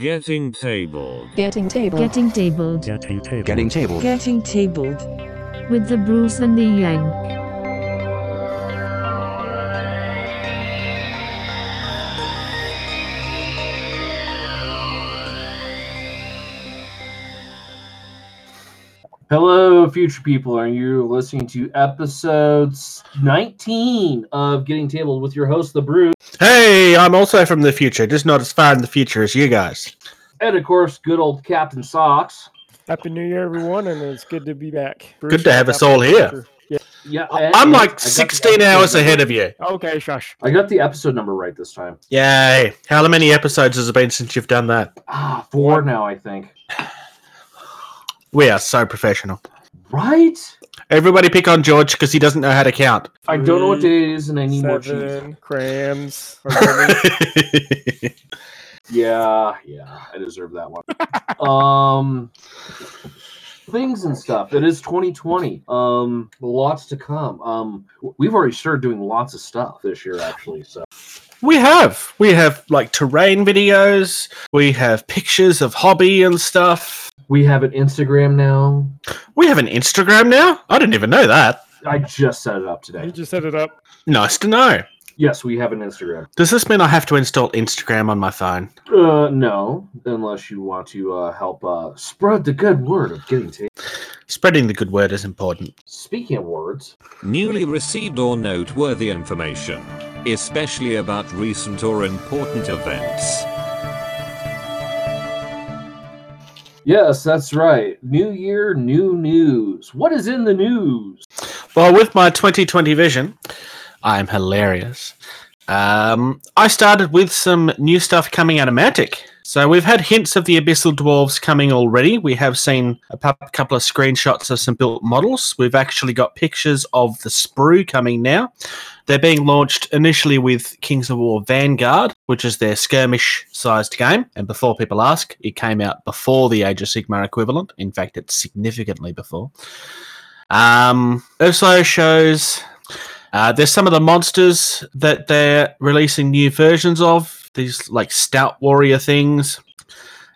Getting tabled. Getting table. Getting tabled Getting table. Getting tabled. Getting tabled. with the Bruce and the Yank. Future people. Are you listening to episodes 19 of Getting Tabled with your host, The Bruce, Hey, I'm also from the future, just not as far in the future as you guys. and of course, good old Captain Socks. Happy New Year, everyone, and it's good to be back. Good to have us all here. Yeah. Yeah, I'm like 16 hours ahead of you. Okay, shush. I got the episode number right this time. Yay. How many episodes has it been since you've done that? Ah, four now, I think. We are so professional. Right? Everybody pick on George because he doesn't know how to count. I don't know what it is, and I need more cheese. Seven crams. Yeah, yeah, I deserve that one. um, things and stuff. It is 2020. Um, lots to come. Um, we've already started doing lots of stuff this year, actually. So we have. We have like terrain videos. We have pictures of hobby and stuff. we have an Instagram now. We have an Instagram now. I didn't even know that. I just set it up today. you just set it up. Nice to know. Yes, we have an Instagram. Does this mean I have to install Instagram on my phone? Uh, no, unless you want to uh, help uh, spread the good word of getting to. Spreading the good word is important. Speaking of words, Newly received or noteworthy information, especially about recent or important events. yes, that's right. New year, new news. What is in the news? Well, with my 2020 vision, I'm hilarious. Um, I started with some new stuff coming out of Mantic. So we've had hints of the Abyssal Dwarves coming already. We have seen a couple of screenshots of some built models. We've actually got pictures of the Sprue coming now. They're being launched initially with Kings of War Vanguard, which is their skirmish sized game. And before people ask, it came out before the Age of Sigmar equivalent. In fact, it's significantly before. Um, also shows uh, there's some of the monsters that they're releasing new versions of. These like stout warrior things,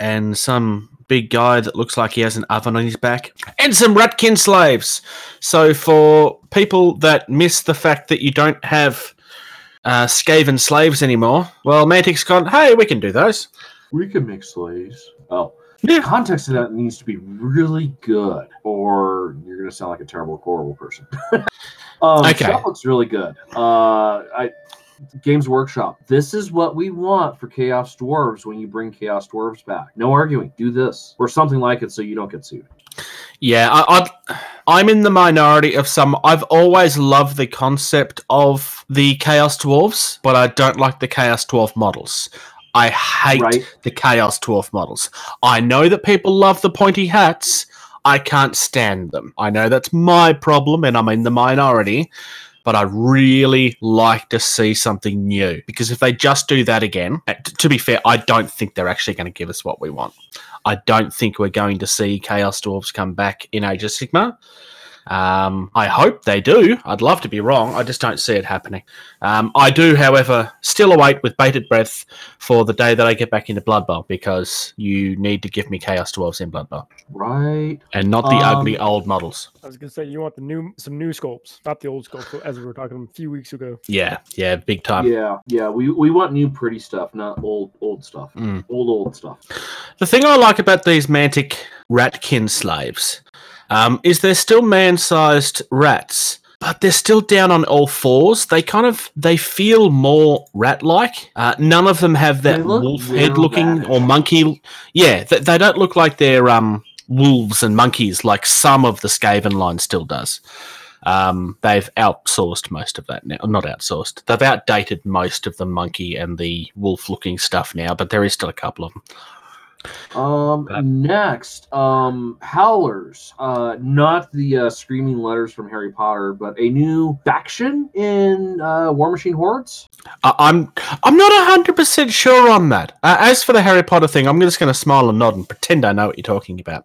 and some big guy that looks like he has an oven on his back, and some Ratkin slaves. So for people that miss the fact that you don't have uh, Skaven slaves anymore, well, Mantic's gone. Hey, we can do those. We can make slaves. Oh. Yeah. Context of that needs to be really good, or you're going to sound like a terrible, horrible person. um, Okay. Stuff looks really good. Uh, I Games Workshop. This is what we want for Chaos Dwarves when you bring Chaos Dwarves back. No arguing. Do this or something like it, so you don't get sued. Yeah, I, I, I'm in the minority of some. I've always loved the concept of the Chaos Dwarves, but I don't like the Chaos Dwarf models. I hate Right. the Chaos Dwarf models. I know that people love the pointy hats. I can't stand them. I know that's my problem, and I'm in the minority. But I really like to see something new because if they just do that again, uh, to be fair, I don't think they're actually going to give us what we want. I don't think we're going to see Chaos Dwarves come back in Age of Sigmar. Um, I hope they do. I'd love to be wrong. I just don't see it happening. Um, I do, however, still await with bated breath for the day that I get back into Blood Bowl because you need to give me Chaos Dwarves in Blood Bowl Right. and not the Um, ugly old models. I was gonna say you want the new, some new sculpts, not the old sculpts, as we were talking a few weeks ago. Yeah, yeah, big time. Yeah, yeah. We we want new, pretty stuff, not old, old stuff. Mm. Old, old stuff. The thing I like about these Mantic ratkin slaves um, is they're still man-sized rats, but they're still down on all fours. They kind of they feel more rat-like. Uh, none of them have that wolf head-looking or monkey. Yeah, they, they don't look like they're um, wolves and monkeys like some of the Skaven line still does. Um, they've outsourced most of that now. Not outsourced. They've outdated most of the monkey and the wolf-looking stuff now, but there is still a couple of them. Um, Uh, next, um, Howlers. Uh, not the uh, screaming letters from Harry Potter, but a new faction in uh, War Machine Hordes. I- I'm I'm not hundred percent sure on that. Uh, as for the Harry Potter thing, I'm just going to smile and nod and pretend I know what you're talking about.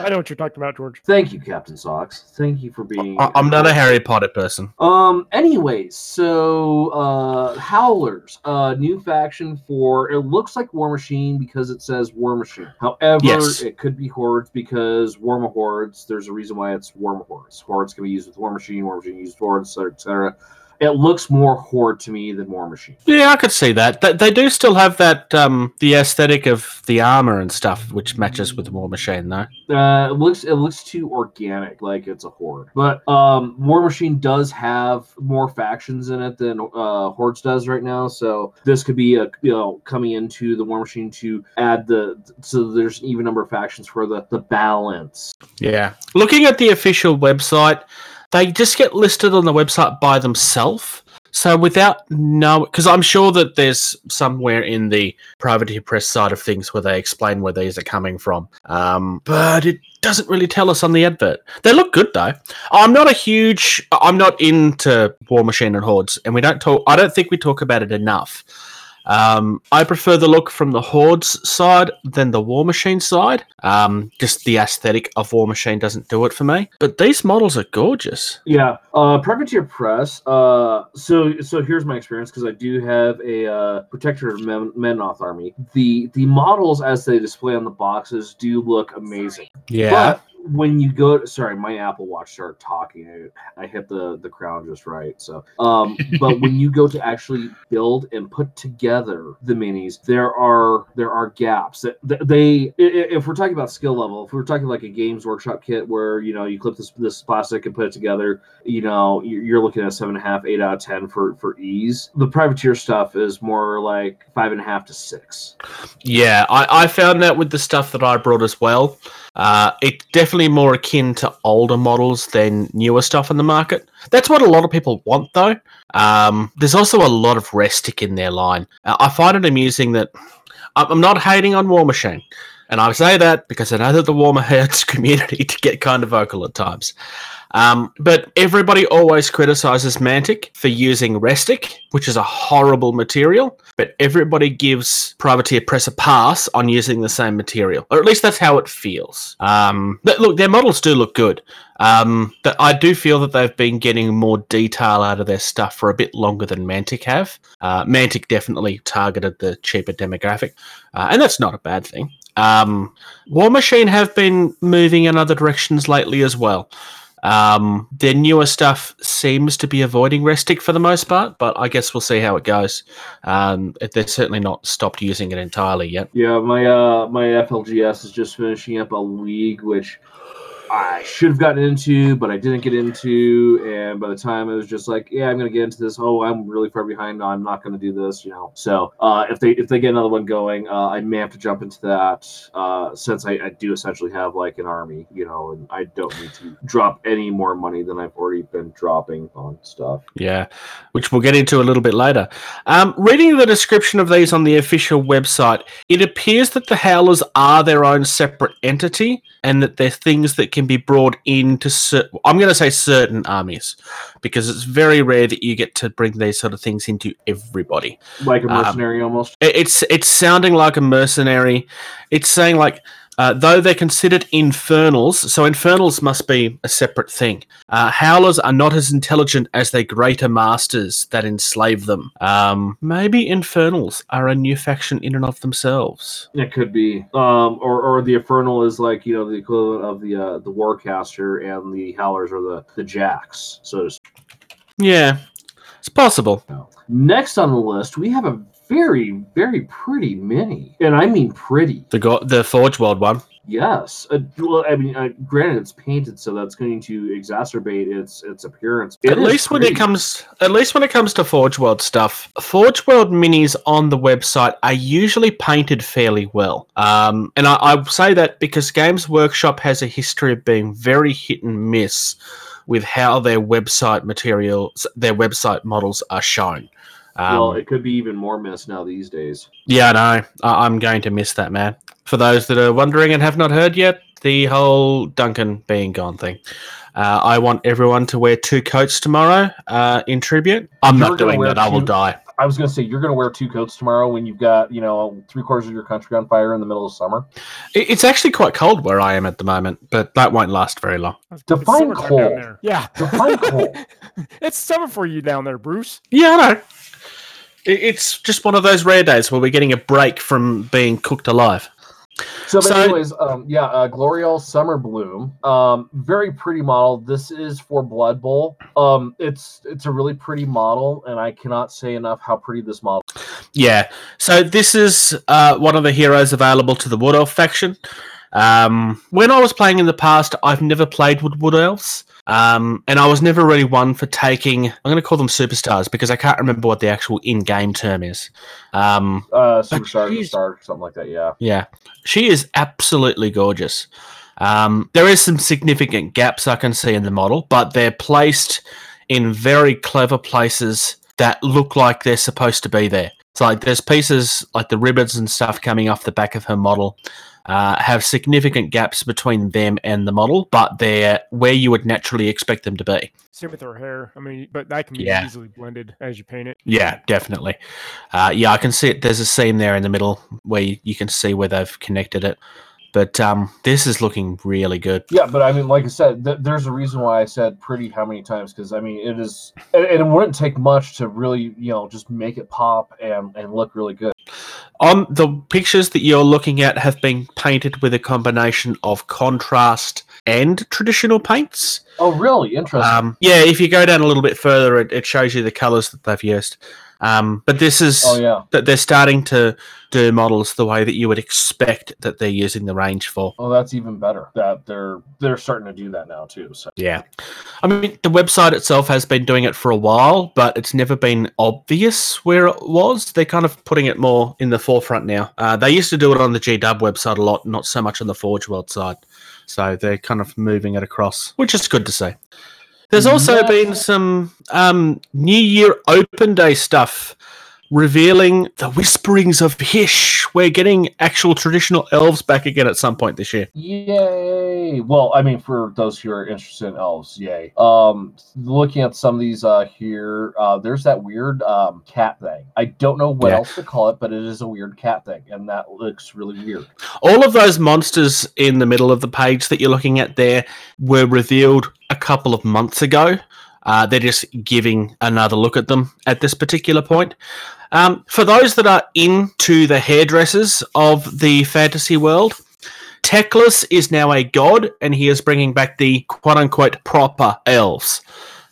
I know what you're talking about, George. Thank you, Captain Socks. Thank you for being. I- I'm not a Harry Potter person. Um. Anyways, so uh, Howlers, uh, new faction for it looks like War Machine because it says War Machine. However, Yes. it could be Hordes because Warmahordes. There's a reason why it's Warmahordes. Hordes can be used with War Machine. War Machine used with Hordes, etc. etc. It looks more Horde to me than War Machine. Yeah, I could see that. They, do still have that um the aesthetic of the armor and stuff, which matches with the War Machine, though. Uh, it looks it looks too organic, like it's a horde. But um, War Machine does have more factions in it than uh, Hordes does right now. So this could be a you know coming into the War Machine to add the so there's an even number of factions for the the balance. Yeah. Looking at the official website, they just get listed on the website by themselves. So without no, because I'm sure that there's somewhere in the privateer press side of things where they explain where these are coming from. Um, but it doesn't really tell us on the advert. They look good though. I'm not a huge. I'm not into War Machine and Hordes, and we don't talk. I don't think we talk about it enough. Um, I prefer the look from the Hordes side than the War Machine side. Um, just the aesthetic of War Machine doesn't do it for me. But these models are gorgeous. Yeah, uh, Privateer Press. Uh, so so here's my experience because I do have a uh, Protector of Men- Menoth army. The the models as they display on the boxes do look amazing. But when you go, sorry, my Apple Watch started talking. I, I hit the the crown just right. So, um, but when you go to actually build and put together the minis, there are there are gaps that they. If we're talking about skill level, if we're talking like a Games Workshop kit where you know you clip this this plastic and put it together, you know you're, you're looking at seven and a half, eight out of ten for for ease. The privateer stuff is more like five and a half to six. Yeah, I, I found that with the stuff that I brought as well. Uh, it's definitely more akin to older models than newer stuff in the market. That's what a lot of people want, though. Um, there's also a lot of restic in their line. Uh, I find it amusing that I'm not hating on War Machine. And I say that because I know that the Warmahordes community to get kind of vocal at times. Um, but everybody always criticizes Mantic for using Restic, which is a horrible material but everybody gives Privateer Press a pass on using the same material, or at least that's how it feels. Um, look, their models do look good, um, but I do feel that they've been getting more detail out of their stuff for a bit longer than Mantic have. Uh, Mantic definitely targeted the cheaper demographic, uh, and that's not a bad thing. Um, War Machine have been moving in other directions lately as well. Um, their newer stuff seems to be avoiding Restic for the most part, but I guess we'll see how it goes. Um, they're certainly not stopped using it entirely yet. Yeah, my uh my FLGS is just finishing up a league which I should have gotten into, but I didn't get into. And by the time it was just like, yeah, I'm gonna get into this. Oh, I'm really far behind. I'm not gonna do this. You know. So uh, if they if they get another one going, uh, I may have to jump into that uh, since I, I do essentially have like an army. You know, and I don't need to drop any more money than I've already been dropping on stuff. Yeah, which we'll get into a little bit later. Um, reading the description of these on the official website, it appears that the Howlers are their own separate entity and that they're things that can be brought into cer- I'm going to say certain armies because it's very rare that you get to bring these sort of things into everybody. Like a Um, mercenary almost. It's it's sounding like a mercenary. It's saying like uh, though they're considered infernals, so infernals must be a separate thing. Uh, howlers are not as intelligent as their greater masters that enslave them. Um, maybe infernals are a new faction in and of themselves. It could be, um, or or the Infernal is like you know the equivalent of the uh, the Warcaster, and the Howlers are the the Jacks. So to speak. Yeah, it's possible. next on the list, we have a very very pretty mini, and I mean pretty. The go- the Forge World one. Yes, uh, well, I mean, uh, granted, it's painted, so that's going to exacerbate its its appearance. It at least when it comes at least when it comes to Forge World stuff, Forge World minis on the website are usually painted fairly well. Um, and I, I say that because Games Workshop has a history of being very hit and miss with how their website materials, their website models are shown. Um, well, it could be even more missed now these days. yeah, I know. I, I'm going to miss that, man. for those that are wondering and have not heard yet, the whole Duncan being gone thing. Uh, I want everyone to wear two coats tomorrow uh, in tribute. I'm You're not doing wear that. I will die. I was gonna say you're gonna wear two coats tomorrow when you've got you know three quarters of your country on fire in the middle of summer. It- It's actually quite cold where I am at the moment, but that won't last very long. It's Define cold. there. Yeah. Define cold. it's summer for you down there, Bruce. Yeah, I know. It- It's just one of those rare days where we're getting a break from being cooked alive. So, but So- anyways, um, yeah, uh, L'Oreal Summer Bloom, um, very pretty model. This is for Blood Bowl. Um, it's it's a really pretty model, and I cannot say enough how pretty this model. Yeah. So this is uh, one of the heroes available to the Wood Elf faction. Um, when I was playing in the past, I've never played with Wood Elves. Um, and I was never really one for taking. I'm going to call them superstars because I can't remember what the actual in-game term is. Um, Uh, Superstar, Star, something like that. Yeah. yeah, she is absolutely gorgeous. Um, there is some significant gaps I can see in the model, but they're placed in very clever places that look like they're supposed to be there. It's like there's pieces like the ribbons and stuff coming off the back of her model uh, have significant gaps between them and the model, but they're where you would naturally expect them to be. Same with her hair. I mean, but that can be Yeah. easily blended as you paint it. Yeah, definitely. Uh, yeah, I can see it. There's a seam there in the middle where you, you can see where they've connected it. But um, this is looking really good. Yeah, but I mean, like I said, th- there's a reason why I said pretty how many times because I mean, it is, and, and it wouldn't take much to really, you know, just make it pop and and look really good. On the pictures that you're looking at have been painted with a combination of contrast and traditional paints. Oh, really? Interesting. Um, yeah, if you go down a little bit further, it, it shows you the colors that they've used. Um, but this is oh, yeah. that they're starting to do models the way that you would expect that they're using the range for. Oh, that's even better. That they're they're starting to do that now too. So Yeah. I mean, the website itself has been doing it for a while, but it's never been obvious where it was. They're kind of putting it more in the forefront now. Uh, they used to do it on the GW website a lot, not so much on the Forge World side. So they're kind of moving it across, which is good to see. There's also Yes. been some um, New Year Open Day stuff revealing the whisperings of Hysh. We're getting actual traditional elves back again at some point this year. yay! Well, I mean, for those who are interested in elves, yay. Um, looking at some of these uh here, uh, there's that weird um cat thing. I don't know what Yeah. else to call it, but it is a weird cat thing, and that looks really weird. All of those monsters in the middle of the page that you're looking at there were revealed a couple of months ago. Uh, they're just giving another look at them at this particular point. Um, for those that are into the hairdressers of the fantasy world, Teclis is now a god, and he is bringing back the quote unquote proper elves.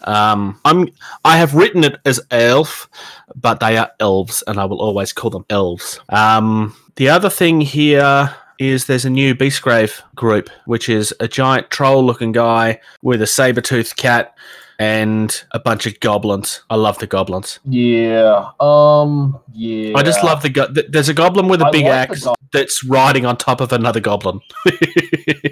Um, I'm I have written it as elf, but they are elves, and I will always call them elves. Um, the other thing here is there's a new Beastgrave group, which is a giant troll-looking guy with a saber-toothed cat and a bunch of goblins. I love the goblins. Yeah. Um. Yeah. I just love the go- th- there's a goblin with a I big like axe go- that's riding on top of another goblin.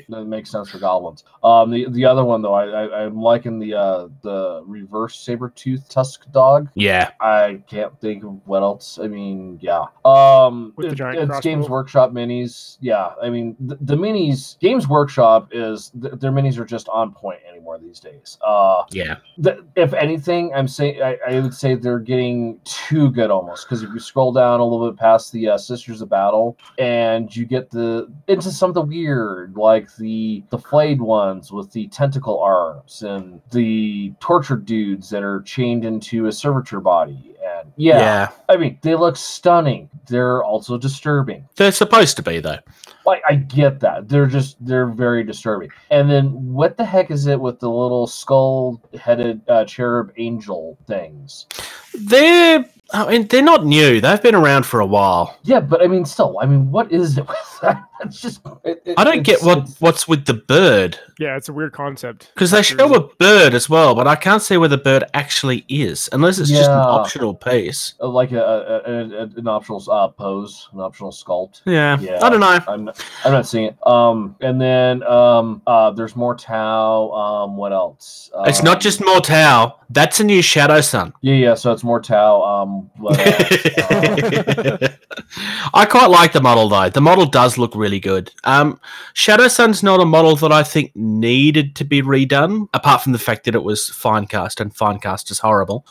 That makes sense for goblins. Um, the the other one though, I, I I'm liking the uh the reverse saber tooth tusk dog. yeah, I can't think of what else. I mean, yeah. Um, With the it- giant it's crossbow? Games Workshop minis. Yeah, I mean, the, the minis. Games Workshop is th- their minis are just on point anymore these days. Uh, yeah. The, if anything, I'm saying I, I would say they're getting too good almost because if you scroll down a little bit past the uh, Sisters of Battle and you get the into some of the weird like the the flayed ones with the tentacle arms and the tortured dudes that are chained into a servitor body and yeah, yeah. I mean they look stunning. They're also disturbing. They're supposed to be though. Like I get that. They're just they're very disturbing. And then what the heck is it with the little skull-headed uh, cherub angel things? They're I mean they're not new. They've been around for a while. Yeah, but I mean, still, I mean, what is it with that? It's just it, it- I don't get what what's with the bird Yeah, it's a weird concept. because they show a bird as well, but I can't see where the bird actually is unless it's just an optional piece. uh, like a, a, a, a- an optional uh, pose, an optional sculpt. Yeah, Yeah. I don't know. I'm I'm not seeing it. Um, and then um, uh, there's more Tau. Um, what else? It's not Um, just Mortal. That's a new Shadowsun. Yeah, yeah. So it's more Tau. Um, I quite like the model though. The model does look really good. Um, Shadowsun's not a model that I think needed to be redone, apart from the fact that it was Finecast, and Finecast is horrible.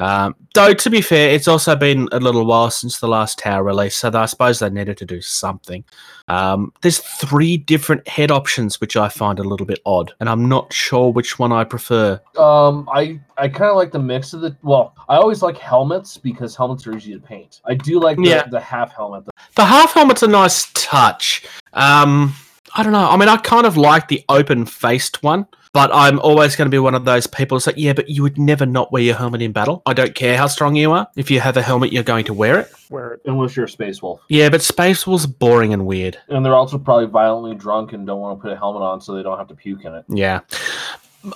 Um, though to be fair, it's also been a little while since the last tower release, so I suppose they needed to do something. Um, there's three different head options, which I find a little bit odd, and I'm not sure which one I prefer. um, I I kind of like the mix of the. Well, I always like helmets because helmets are easy to paint. I do like the, Yeah. the half helmet. The half helmet's a nice touch. Um, I don't know. I mean, I kind of like the open faced one, but I'm always going to be one of those people who's like, yeah, but you would never not wear your helmet in battle. I don't care how strong you are. If you have a helmet, you're going to wear it. Where it- Unless you're a space wolf, Yeah, but Space Wolf's boring and weird. and they're also probably violently drunk and don't want to put a helmet on so they don't have to puke in it. Yeah.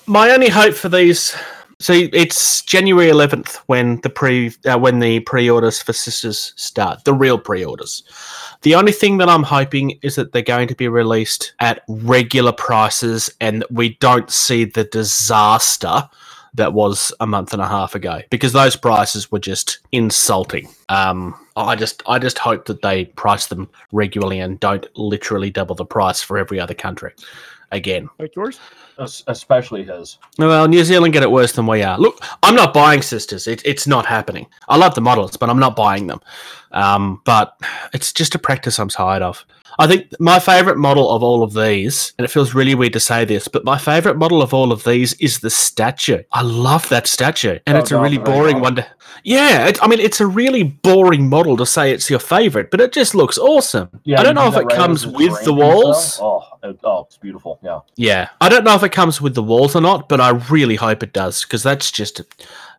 My only hope for these. See, it's January 11th when the pre uh, when the pre-orders for Sisters start, the real pre-orders. The only thing that I'm hoping is that they're going to be released at regular prices and we don't see the disaster that was a month and a half ago because those prices were just insulting. Um, I just I just hope that they price them regularly and don't literally double the price for every other country again. like yours? Es- Especially his. Well, New Zealand get it worse than we are. Look, I'm not buying sisters. It, it's not happening. I love the models, but I'm not buying them. Um, but it's just a practice I'm tired of. I think my favorite model of all of these, and it feels really weird to say this, but my favorite model of all of these is the statue. I love that statue, and Oh, it's a really boring one to. Yeah, it, I mean, it's a really boring model to say it's your favorite, but it just looks awesome. Yeah, I don't know if it comes with the walls. Oh, oh, it's beautiful. Yeah. Yeah, I don't know if it comes with the walls or not, but I really hope it does because that's just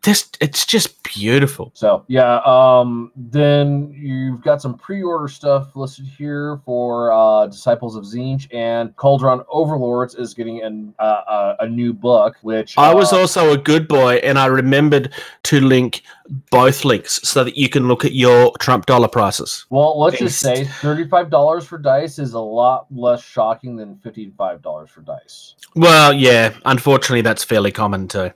this. It's just beautiful. So yeah, um, then you've got some pre-order stuff listed here for uh, Disciples of Tzeentch and Kharadron Overlords is getting an, uh, uh, a new book, which I was uh, also a good boy, and I remembered to link both links so that you can look at your Trump dollar prices. well. Let's just say thirty-five dollars for dice is a lot less shocking than fifty-five dollars for dice. Well, yeah, unfortunately, that's fairly common too.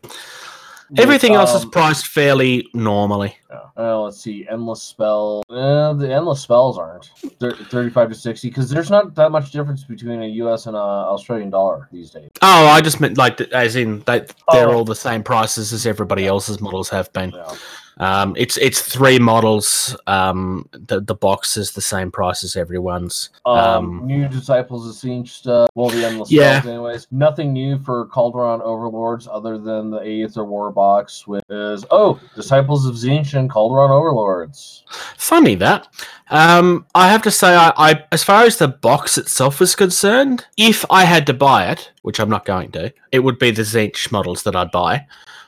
Everything else is Um, priced fairly normally. Yeah. Uh, let's see. Endless spell. Uh, the endless spells aren't Thir- thirty-five to sixty because there's not that much difference between a U.S. and a Australian dollar these days. Oh, I just meant like as in they, they're Oh. all the same prices as everybody else's models have been. Yeah. Um, it's it's three models. Um, the the box is the same price as everyone's. Um, Um, new disciples of Siege stuff. Well, the endless Yeah. spells, anyways. Nothing new for Kharadron Overlords other than the Aether War box, which is oh, disciples of Tzeentch and Kharadron Overlords. Funny that. Um, I have to say, I, I as far as the box itself is concerned, if I had to buy it, which I'm not going to, it would be the Tzeentch models that I'd buy.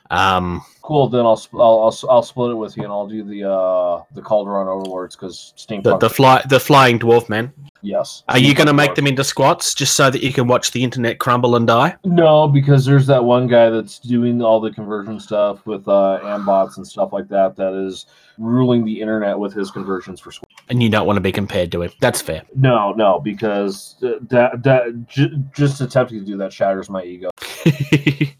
Um, Cool. Then I'll sp- I'll, I'll, I'll split it with you, and I'll do the uh the Kharadron Overlords because steampunk. the the fly the flying dwarf man. yes. Are you going to make them into squats just so that you can watch the internet crumble and die? No, because there's that one guy that's doing all the conversion stuff with uh, ambots and stuff like that. That is ruling the internet with his conversions for squats. And you don't want to be compared to him. That's fair. No, no, because that that j- just attempting to do that shatters my ego.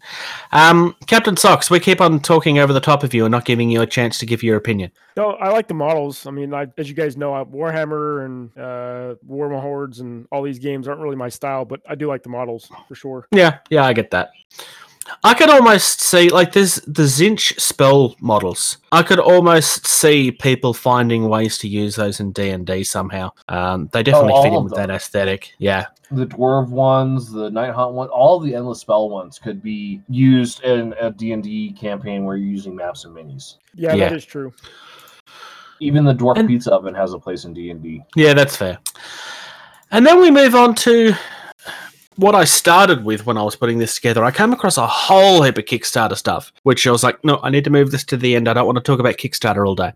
um, Captain Socks, we keep on talking over the top of you and not giving you a chance to give your opinion. No, I like the models. I mean, I, as you guys know, I, Warhammer and uh, War Hordes and all these games aren't really my style, but I do like the models for sure. Yeah, yeah, I get that. I could almost see like there's the Tzeentch spell models. I could almost see people finding ways to use those in D and D somehow. Um, they definitely all fit in with them. that aesthetic. Yeah, The dwarf ones, the night hunt one, all the endless spell ones could be used in a D and D campaign where you're using maps and minis. Yeah, Yeah. that is true. Even the dwarf And- pizza oven has a place in D and D. yeah, that's fair. And then we move on to what I started with when I was putting this together. I came across a whole heap of Kickstarter stuff, which I was like, no, I need to move this to the end. I don't want to talk about Kickstarter all day.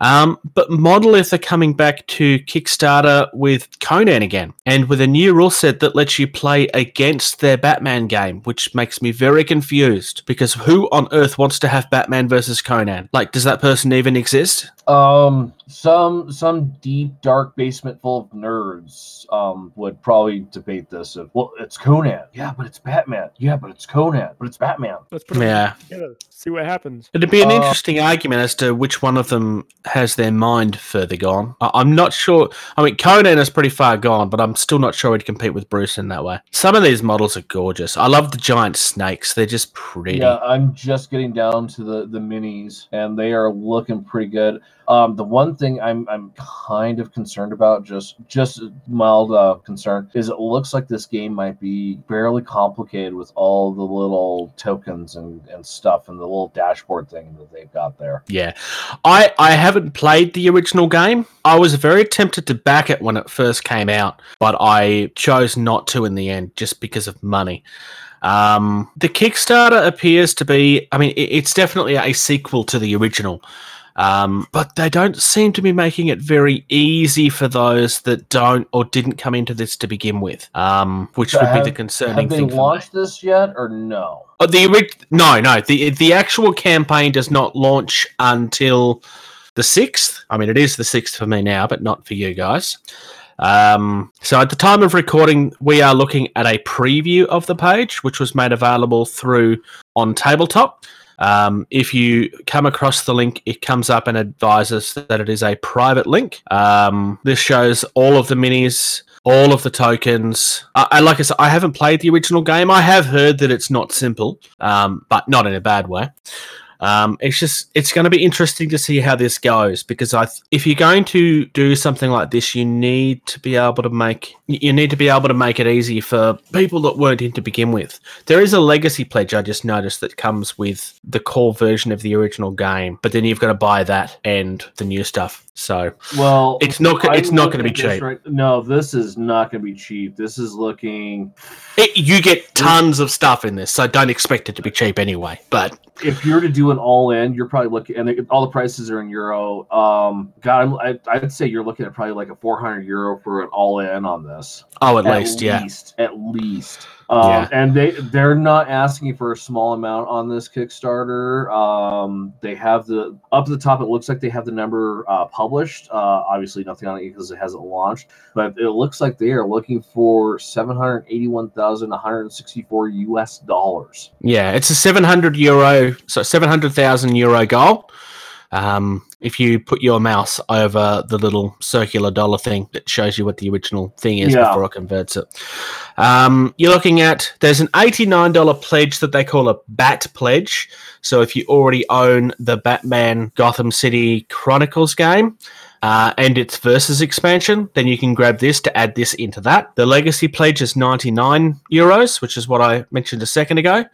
Um, but Monolith are coming back to Kickstarter with Conan again, and with a new rule set that lets you play against their Batman game, which makes me very confused. Because who on earth wants to have Batman versus Conan? Like, does that person even exist? Um, some some deep dark basement full of nerds um would probably debate this. Of, well, it's Conan. Yeah, but it's Batman. Yeah, but it's Conan. But it's Batman. Let's put them Yeah. together. See what happens. It'd be an Uh, interesting argument as to which one of them has their mind further gone. I- I'm not sure. I mean, Conan is pretty far gone, but I'm still not sure he'd compete with Bruce in that way. Some of these models are gorgeous. I love the giant snakes. They're just pretty. Yeah, I'm just getting down to the the minis, and they are looking pretty good. Um, the one thing I'm I'm kind of concerned about, just just mild uh, concern, is it looks like this game might be fairly complicated with all the little tokens and and stuff and the little dashboard thing that they've got there. Yeah. I, I haven't played the original game. I was very tempted to back it when it first came out, but I chose not to in the end just because of money. Um, the Kickstarter appears to be, I mean, it, it's definitely a sequel to the original. Um, but they don't seem to be making it very easy for those that don't or didn't come into this to begin with, um, which So would be the concerning Have they thing. for me. launched this yet or no? Oh, the no, no. The the actual campaign does not launch until the sixth. I mean, it is the sixth for me now, but not for you guys. Um, so at the time of recording, we are looking at a preview of the page, which was made available through on tabletop. Um, if you come across the link, it comes up and advises that it is a private link. Um, this shows all of the minis, all of the tokens. I, I like I said, I haven't played the original game. I have heard that it's not simple, um, but not in a bad way. Um, it's just it's going to be interesting to see how this goes because I, th- if you're going to do something like this, you need to be able to make you need to be able to make it easy for people that weren't in to begin with. There is a legacy pledge I just noticed that comes with the core version of the original game, but then you've got to buy that and the new stuff. So Well, It's not go- I'm it's not gonna be cheap. Right, no, this is not going to be cheap. This is looking. it, you get tons of stuff in this, so don't expect it to be cheap anyway. But If you're to do an all in, you're probably looking, and all the prices are in euro. Um, God, I, I'd say you're looking at probably like a 400 euro for an all in on this. oh, at, least, yeah. least, at least. Um, Yeah. and they they're not asking for a small amount on this Kickstarter. Um, they have the up at the top. It looks like they have the number uh, published. Uh, obviously, nothing on it because it hasn't launched. But it looks like they are looking for seven hundred eighty-one thousand one hundred sixty-four U.S. dollars. Yeah, it's a 700 euro, so 700,000 euro goal. Um, if you put your mouse over the little circular dollar thing that shows you what the original thing is Yeah. before it converts it, um, you're looking at there's an $89 pledge that they call a BAT pledge. So if you already own the Batman Gotham City Chronicles game, uh, and its versus expansion, then you can grab this to add this into that. The legacy pledge is 99 euros, which is what I mentioned a second ago,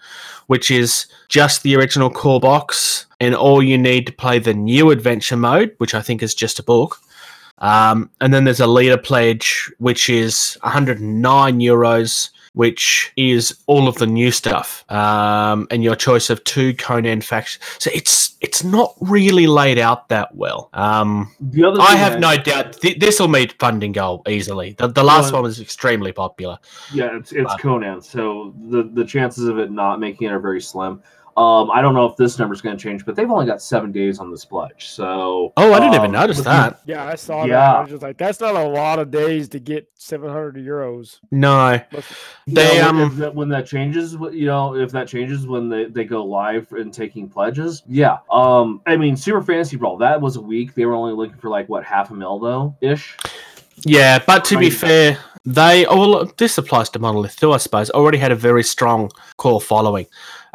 which is just the original core box, and all you need to play the new adventure mode, which I think is just a book. Um, and then there's a leader pledge, which is 109 euros, which is all of the new stuff, um, and your choice of two Conan factions. So it's it's not really laid out that well. Um, The other I have no doubt th- this will meet funding goal easily. The, the last Well- one was extremely popular. Yeah, it's it's But- Conan, so the the chances of it not making it are very slim. Um, I don't know if this number is going to change, but they've only got seven days on this pledge. So Oh, I didn't even um, notice that. Yeah, I saw that. Yeah. I was just like, that's not a lot of days to get 700 euros. No, Let's- They, you know, um, if that, when that changes, you know, if that changes when they, they go live and taking pledges, yeah. Um, I mean, Super Fantasy Brawl that was a week. They were only looking for like what half a mil though ish. yeah, but to be fair, they all this applies to Monolith too, I suppose. Already had a very strong core following.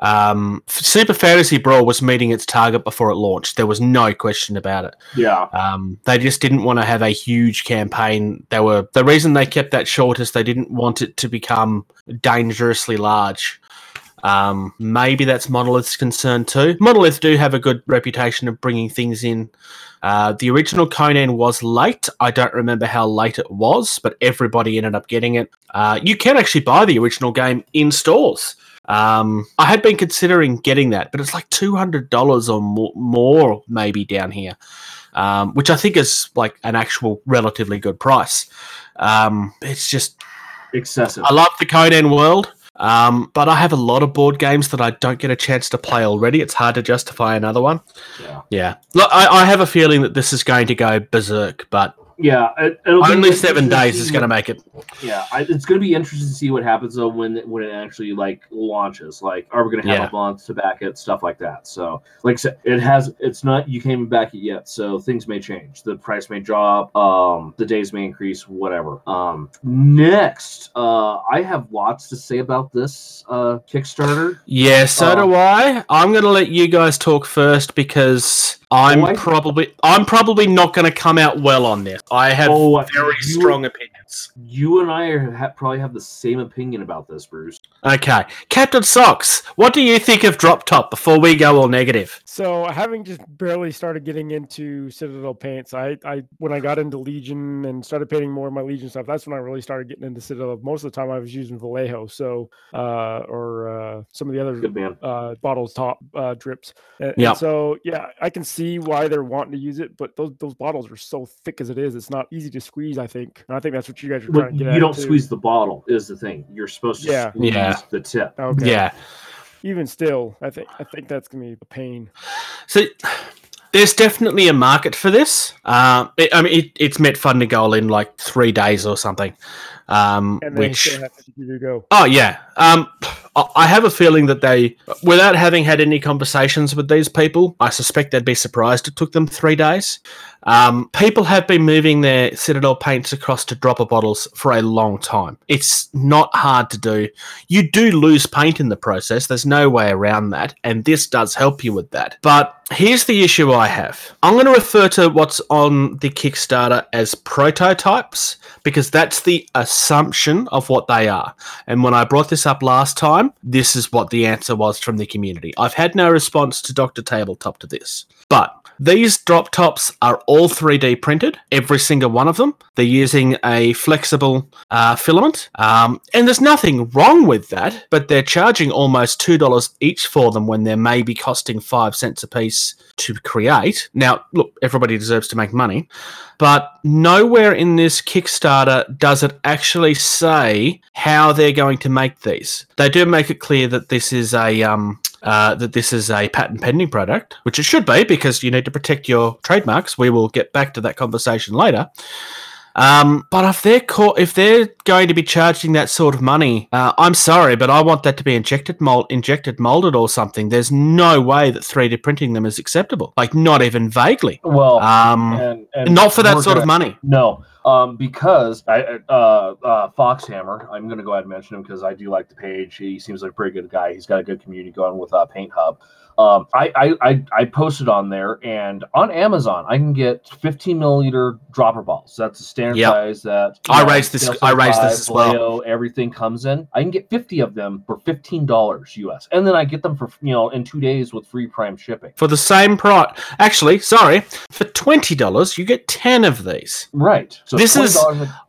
Um, Super Fantasy Brawl was meeting its target before it launched. There was no question about it. Yeah, Um, they just didn't want to have a huge campaign. They were the reason they kept that short is they didn't want it to become dangerously large. Um, maybe that's Monolith's concern too. Monolith do have a good reputation of bringing things in. Uh, the original Conan was late. I don't remember how late it was, but everybody ended up getting it. Uh, you can actually buy the original game in stores. Um, I had been considering getting that, but it's like two hundred dollars or more, more, maybe down here. um, which I think is like an actual relatively good price. Um, it's just Excessive. I love the Conan world, um, but I have a lot of board games that I don't get a chance to play already. It's hard to justify another one. Yeah. Yeah, look, I, I have a feeling that this is going to go berserk, but Yeah. It, only seven days is going to make it. Yeah, I, it's going to be interesting to see what happens though when it- when it actually like launches. Like, are we going to have Yeah. a month to back it, stuff like that. So, like I said, it has. It's not you can't even back it yet, so things may change. The price may drop. Um, the days may increase. Whatever. Um, next, uh, I have lots to say about this uh Kickstarter. Yeah, so Um, do I. I'm going to let you guys talk first because I'm I- probably I'm probably not going to come out well on this. I have Oh, very you- strong opinions. You and I are, ha- probably have the same opinion about this, Bruce. Okay, Captain Socks, what do you think of Drop Top before we go all negative? So having just barely started getting into Citadel paints, I, I when I got into Legion and started painting more of my Legion stuff, that's when I really started getting into Citadel. Most of the time I was using Vallejo, so uh, or uh, some of the other uh, bottles top uh, drips. And, and so yeah, I can see why they're wanting to use it, but those those bottles are so thick as it is, it's not easy to squeeze. I think, and I think that's what you guys are trying to get you at. don't too. squeeze the bottle, is the thing. You're supposed to Yeah. squeeze Yeah. the tip. Okay. Yeah. Even still, I think I think that's gonna be a pain. So there's definitely a market for this. Um, it, I mean, it, it's met funding goal in like three days or something. Um, And they which still have to you go. Oh yeah. Um, I- have a feeling that they, without having had any conversations with these people, I suspect they'd be surprised it took them three days. Um, people have been moving their Citadel paints across to dropper bottles for a long time. It's not hard to do. You do lose paint in the process. There's no way around that, and this does help you with that. But here's the issue I have. I'm going to refer to what's on the Kickstarter as prototypes because that's the assumption of what they are. And when I brought this up last time, this is what the answer was from the community. I've had no response to Dr. Tabletop to this. But these drop tops are all 3D printed, every single one of them. They're using a flexible uh, filament. Um, and there's nothing wrong with that, but they're charging almost $2 each for them when they're maybe costing 5 cents a piece to create. Now, look, everybody deserves to make money, but nowhere in this Kickstarter does it actually say how they're going to make these. They do make it clear that this is a um, uh, that this is a patent pending product, which it should be because you need to protect your trademarks. We will get back to that conversation later. Um, but if they're if they're going to be charging that sort of money, uh, I'm sorry, but I want that to be injected mold, injected molded or something. There's no way that 3D printing them is acceptable, like not even vaguely. Well, Um, and, and not for that sort of gonna- money. No, um, because I, uh, uh, Foxhammer, I'm going to go ahead and mention him because I do like the page. He seems like a pretty good guy. He's got a good community going with uh, Paint Hub. Um, I, I, I, I posted on there, and on Amazon, I can get 15 milliliter dropper balls. That's the standard Yep. size that I know, raised this- I raised this 75, as well. Vallejo, Everything comes in. I can get 50 of them for $15 US, and then I get them for you know in two days with free Prime shipping. For the same price, actually, sorry, for twenty dollars you get ten of these. Right. So This is-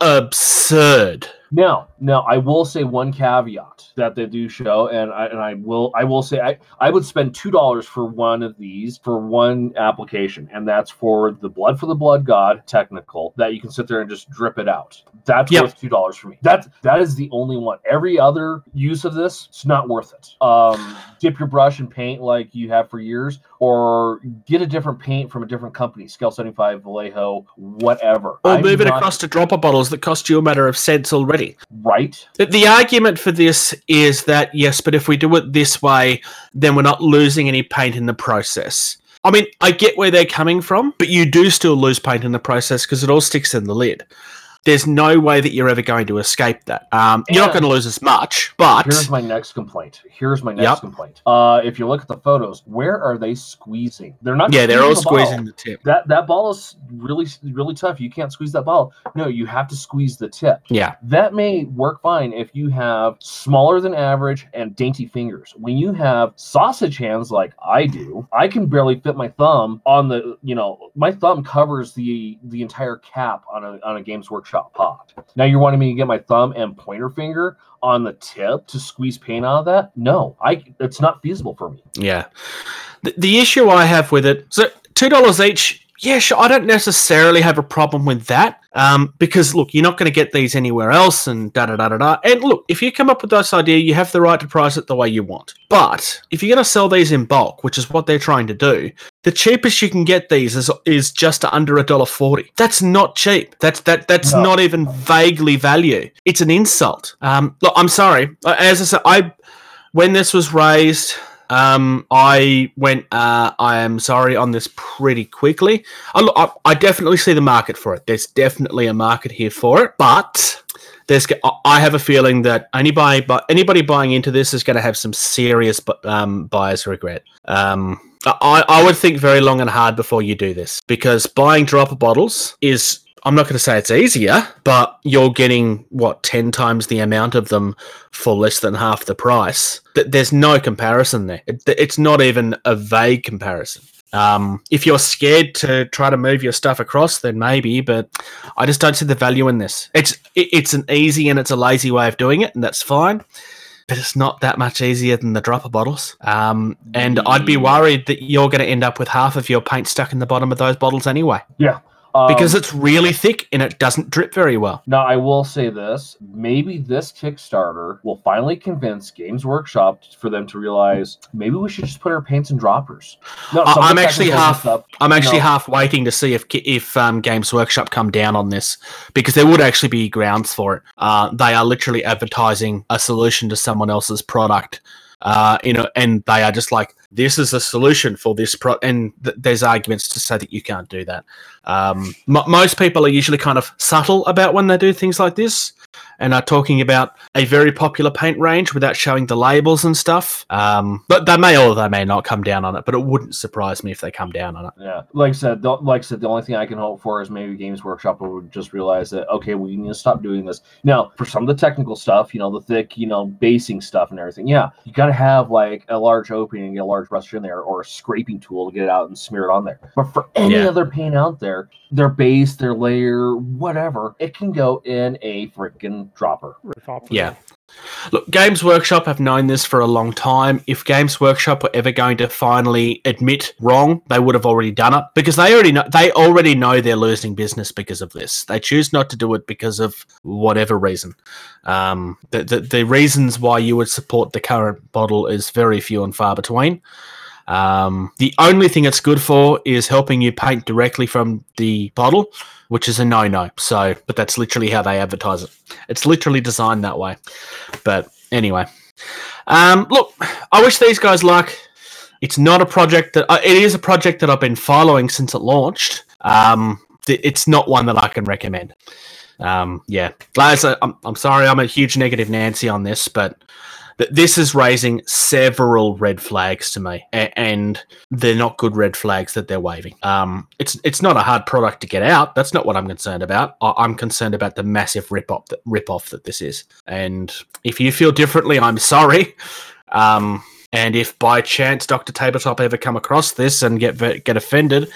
Absurd. Now, now I will say one caveat that they do show, and I and I will I will say I I would spend two dollars for one of these for one application, and that's for the blood for the blood god technical that you can sit there and just drip it out. That's Yep. worth two dollars for me. That that is the only one. Every other use of this, it's not worth it. Um, dip your brush and paint like you have for years, or get a different paint from a different company, Scale seventy five, Vallejo, whatever. Or I'm move it not- across to dropper bottles that cost you a matter of cents already. Right. The, the argument for this is that yes, but if we do it this way, then we're not losing any paint in the process. I mean, I get where they're coming from, but you do still lose paint in the process because it all sticks in the lid. There's no way that you're ever going to escape that. Um, you're not going to lose as much, but Here's my next complaint. Here's my next Yep. complaint. Uh, if you look at the photos, where are they squeezing? They're not. yeah, they're all the ball. squeezing the tip. That that ball is really really tough. You can't squeeze that ball. No, you have to squeeze the tip. Yeah, That may work fine if you have smaller than average and dainty fingers. When you have sausage hands like I do, I can barely fit my thumb on the, you know, my thumb covers the the entire cap on a on a Games Workshop Now you're wanting me to get my thumb and pointer finger on the tip to squeeze paint out of that? No, I it's not feasible for me. Yeah. The, the issue I have with it, so two dollars each, yeah, sure. I don't necessarily have a problem with that um, because look, you're not going to get these anywhere else, and da da da da da. And look, if you come up with this idea, you have the right to price it the way you want. But if you're going to sell these in bulk, which is what they're trying to do, the cheapest you can get these is is just under a dollar forty. That's not cheap. That's that that's No. not even vaguely value. It's an insult. Um, look, I'm sorry. Uh, As I said, I when this was raised. Um, I went. Uh, I am sorry on this pretty quickly. I, look, I, I definitely see the market for it. There's definitely a market here for it, but there's. I- have a feeling that anybody, but anybody buying into this is going to have some serious um, buyer's regret. Um, I, I would think very long and hard before you do this because buying dropper bottles is. I'm not going to say it's easier, but you're getting what ten times the amount of them for less than half the price. Th- There's no comparison there. It, it's not even a vague comparison. Um, if you're scared to try to move your stuff across, then maybe, but I just don't see the value in this. It's it, it's an easy and it's a lazy way of doing it, and that's fine. But it's not that much easier than the dropper bottles. Um, and I'd be worried that you're going to end up with half of your paint stuck in the bottom of those bottles anyway, Um, because it's really thick and it doesn't drip very well. Now, I will say this: maybe this Kickstarter will finally convince Games Workshop for them to realize maybe we should just put our paints in droppers. No, I'm actually half- I'm actually No. half waiting to see if if um, Games Workshop come down on this because there would actually be grounds for it. Uh, they are literally advertising a solution to someone else's product, uh, you know, and they are just like, "This is a solution for this pro." And th- there's arguments to say that you can't do that. Um, mo most people are usually kind of subtle about when they do things like this. And are talking about a very popular paint range without showing the labels and stuff. Um, but they may or they may not come down on it. But it wouldn't surprise me if they come down on it. Yeah, like I said, the, like I said, the only thing I can hope for is maybe Games Workshop would just realize that okay, we need to stop doing this. Now, for some of the technical stuff, you know, the thick, you know, basing stuff and everything, yeah, you got to have like a large opening and get a large brush in there, or a scraping tool to get it out and smear it on there. But for any Yeah. other paint out there, their base, their layer, whatever, it can go in a freaking dropper. Riff off of Yeah. Look, Games Workshop have known this for a long time. If Games Workshop were ever going to finally admit wrong, they would have already done it because they already know they already know they're losing business because of this. They choose not to do it because of whatever reason. Um, the, the the reasons why you would support the current bottle is very few and far between. Um, the only thing it's good for is helping you paint directly from the bottle, which is a no-no. So, but that's literally how they advertise it. It's literally designed that way. But anyway, um, look, I wish these guys luck. It's not a project that uh, it is a project that I've been following since it launched. Um, th- it's not one that I can recommend. Um, yeah, guys, I'm, I'm sorry, I'm a huge negative Nancy on this, but th- this is raising several red flags to me, a- and they're not good red flags that they're waving. Um, it's it's not a hard product to get out. That's not what I'm concerned about. I- I'm concerned about the massive rip off that rip off that this is. And if you feel differently, I'm sorry. Um, and if by chance Dr. Tabletop ever come across this and get get offended,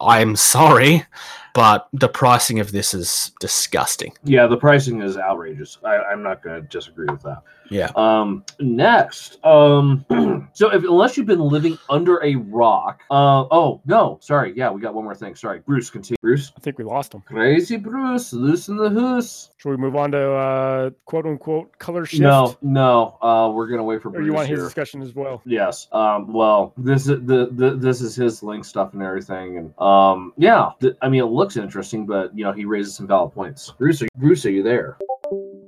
I'm sorry. But the pricing of this is disgusting. Yeah, the pricing is outrageous. I, I'm not going to disagree with that. Yeah. Um, next, um, so if unless you've been living under a rock, uh, oh no, sorry, yeah, we got one more thing. Sorry, Bruce, continue. Bruce, I think we lost him. crazy Bruce, loosen the hoose. Should we move on to uh, quote unquote color shift? No, no, uh, we're gonna wait for Or Bruce you want his here. discussion as well? Yes. Um, well, this is the, the this is his link stuff and everything, and um, yeah. th- I mean, it looks interesting, but you know, he raises some valid points. Bruce, are, Bruce, are you there?